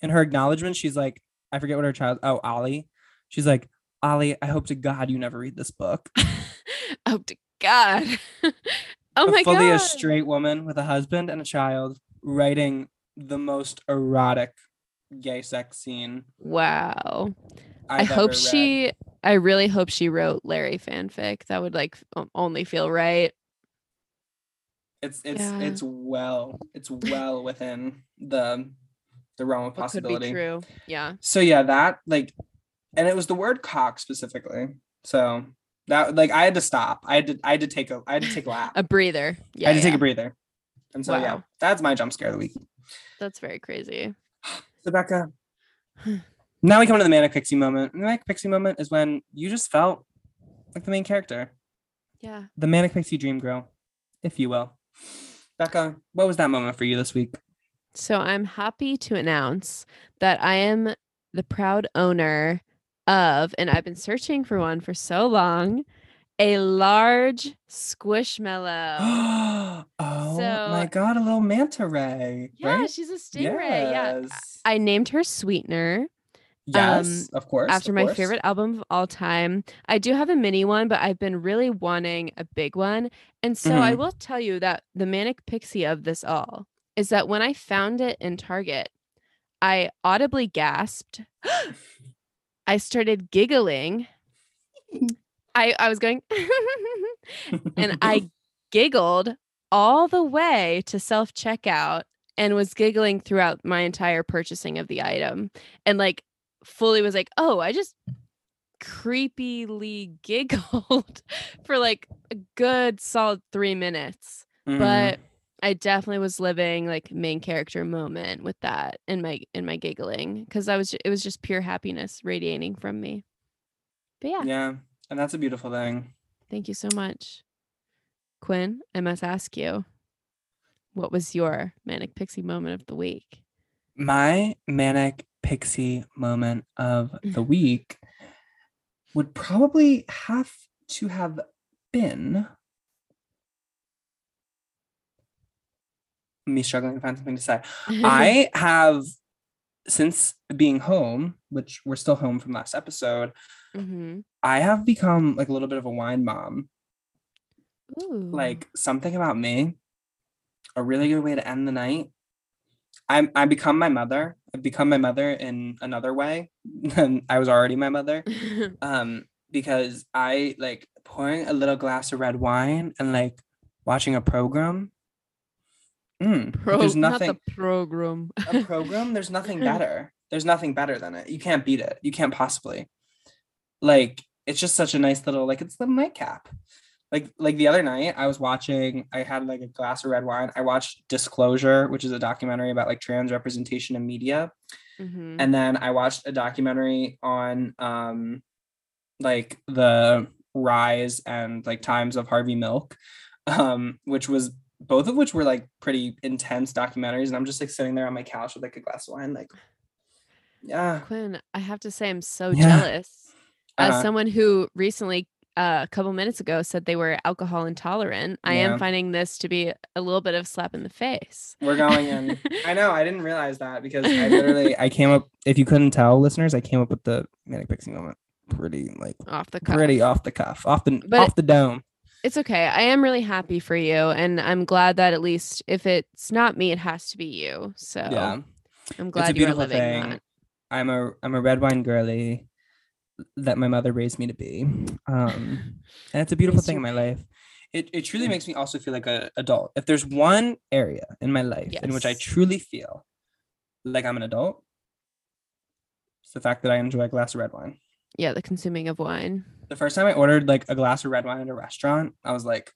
B: In her acknowledgement, she's like, I forget what her child. Oh, Ollie. She's like, Ollie, I hope to God you never read this book.
A: I hope oh, to God. oh my
B: fully
A: God.
B: Fully a straight woman with a husband and a child writing the most erotic gay sex scene.
A: Wow. i
B: I've
A: hope
B: ever
A: she. I really hope she wrote Larry fanfic. That would like only feel right.
B: It's it's
A: Yeah.
B: it's well it's well within the the realm of
A: What could be
B: possibility.
A: true. Yeah.
B: So yeah, that like, and it was the word cock specifically. So that like I had to stop. I had to I had to take a I had to take a lap.
A: A breather. Yeah.
B: I had to take a breather. And so yeah, that's my jump scare of the week.
A: That's very crazy.
B: So Becca, now we come to the manic pixie moment. The manic pixie moment is when you just felt like the main character,
A: Yeah.
B: the manic pixie dream girl, if you will. Becca, what was that moment for you this week?
A: So I'm happy to announce that I am the proud owner of, and I've been searching for one for so long, a large squishmallow.
B: oh my god, a little manta ray.
A: yeah,
B: right?
A: she's a stingray. Yeah.
B: Yes.
A: I named her Sweetener.
B: yes, of course.
A: after
B: of
A: my
B: course.
A: favorite album of all time. I do have a mini one, but I've been really wanting a big one. And so I
B: Mhm.
A: will tell you that the manic pixie of this all is that when I found it in Target, I audibly gasped. I started giggling. I I was going and I giggled all the way to self checkout and was giggling throughout my entire purchasing of the item and like fully was like, oh, I just creepily giggled for like a good solid three minutes.
B: Mhm.
A: But I definitely was living like main character moment with that in my in my giggling because I was it was just pure happiness radiating from me. But yeah,
B: yeah, and that's a beautiful thing.
A: thank you so much. Quinn, I must ask you, what was your manic pixie moment of the week?
B: My manic pixie moment of the week would probably have to have been me struggling to find something to say. I have since being home, which we're still home from last episode,
A: hmm
B: I have become like a little bit of a wine mom.
A: Ooh.
B: Like something about me, a really good way to end the night I'm I become my mother. I've become my mother in another way than I was already my mother. Um, because I like pouring a little glass of red wine and like watching a program. Mm,
A: Pro-
B: there's
A: not
B: nothing
A: the program.
B: a program, there's nothing better. There's nothing better than it. You can't beat it. You can't possibly. Like it's just such a nice little like it's the nightcap. Like like the other night I was watching I had like a glass of red wine. I watched Disclosure, which is a documentary about like trans representation in media.
A: Mhm.
B: And then I watched a documentary on um like the rise and like times of Harvey Milk. Um, which was both of which were like pretty intense documentaries. And I'm just like sitting there on my couch with like a glass of wine, like yeah.
A: Quinn, I have to say I'm so
B: Yeah.
A: jealous. As
B: Uh-huh.
A: someone who recently uh, a couple minutes ago said they were alcohol intolerant, I am finding this to be a little bit of slap in the face.
B: We're going in. I know. I didn't realize that because I literally I came up. If you couldn't tell, listeners, I came up with the manic pixie moment pretty like
A: off the cuff.
B: pretty off the cuff, off the
A: But-
B: off the dome.
A: It's okay. I am really happy for you, and I'm glad that at least if it's not me, it has to be you. So
B: Yeah,
A: I'm glad you're living
B: thing.
A: that.
B: I'm a I'm a red wine girly that my mother raised me to be. Um, and it's a beautiful thing in my life. It it truly makes me also feel like a adult. If there's one area in my life in which I truly feel like I'm an adult, it's the fact that I enjoy a glass of red wine.
A: Yeah, the consuming of wine.
B: The first time I ordered like a glass of red wine at a restaurant, I was like,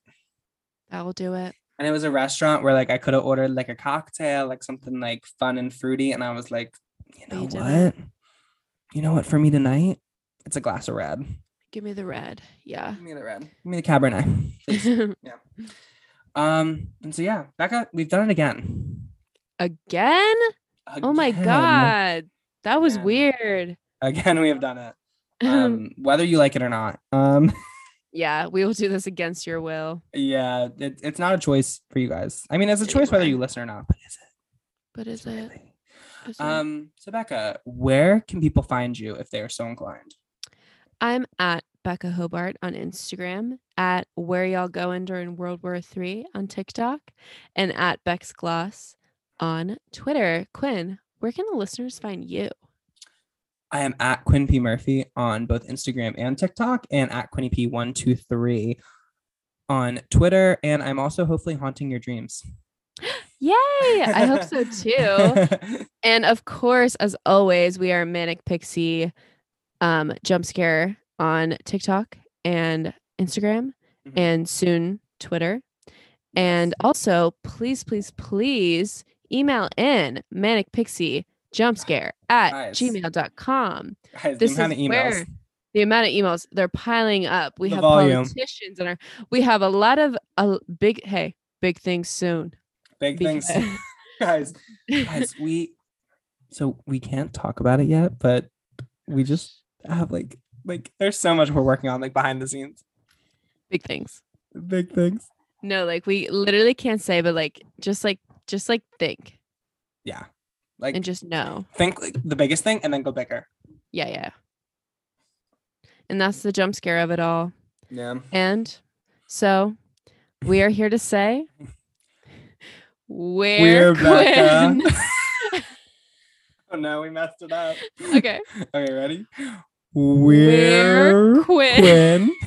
A: That will do it.
B: and it was a restaurant where like I could have ordered like a cocktail, like something like fun and fruity, and I was like, you know
A: you
B: what? You know what? For me tonight, it's a glass of red.
A: Give me the red. Yeah.
B: Give me the red. Give me the Cabernet. yeah. um, and so yeah, Becca, we've done it again.
A: Again? Oh my god. That was
B: Again.
A: weird.
B: Again, we have done it. Um, whether you like it or not. Um,
A: yeah, we will do this against your will.
B: yeah, it, it's not a choice for you guys. I mean, it's a choice whether you listen or not, but is it?
A: But is it?
B: Really?
A: Is?
B: Um, so Becca, where can people find you if they are so inclined?
A: I'm at Becca Hobart on Instagram, at Where Y'all Going During World War III on TikTok, and at Bex Gloss on Twitter. Quinn, where can the listeners find you?
B: I am at Quinn P Murphy on both Instagram and TikTok, and at Quinny P one two three on Twitter. And I'm also hopefully haunting your dreams.
A: Yay! I hope so too. And of course, as always, we are Manic Pixie um, Jump Scare on TikTok and Instagram
B: Mhm.
A: and soon Twitter. And also, please, please, please email in Manic Pixie Jump Scare at
B: Guys.
A: gmail.com.
B: Guys,
A: This
B: the amount
A: is
B: of emails.
A: where the amount of emails they're piling up. We
B: The
A: have
B: volume.
A: politicians and our we have a lot of uh, big hey big things soon.
B: Big things, guys. Guys, we so we can't talk about it yet, but we just have like like there's so much we're working on like behind the scenes.
A: big things.
B: Big things.
A: No, like we literally can't say, but like just like just like think
B: Yeah. Like
A: and just know.
B: think like the biggest thing and then go bigger.
A: Yeah, yeah. And that's the jump scare of it all.
B: Yeah.
A: And so we are here to say where
B: We're
A: Quinn.
B: oh no, we messed it up.
A: okay.
B: Okay, ready?
A: We're
B: We're
A: Quinn.
B: Quinn.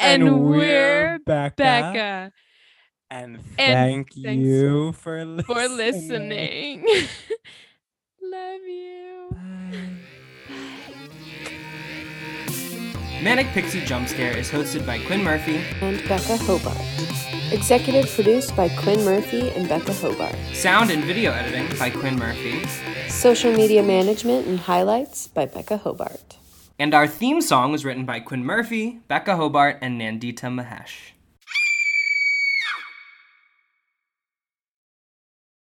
A: And we're
B: Becca.
A: Becca
B: And
A: And
B: thank
A: thanks
B: you for listening.
A: for listening. Love you. Bye.
B: Manic Pixie Jump Scare is hosted by Quinn Murphy,
D: And Becca Hobart. Executive produced by Quinn Murphy and Becca Hobart.
B: sound and video editing by Quinn Murphy,
D: Social media management and highlights by Becca Hobart.
B: and our theme song was written by Quinn Murphy, Becca Hobart, and Nandita Mahesh.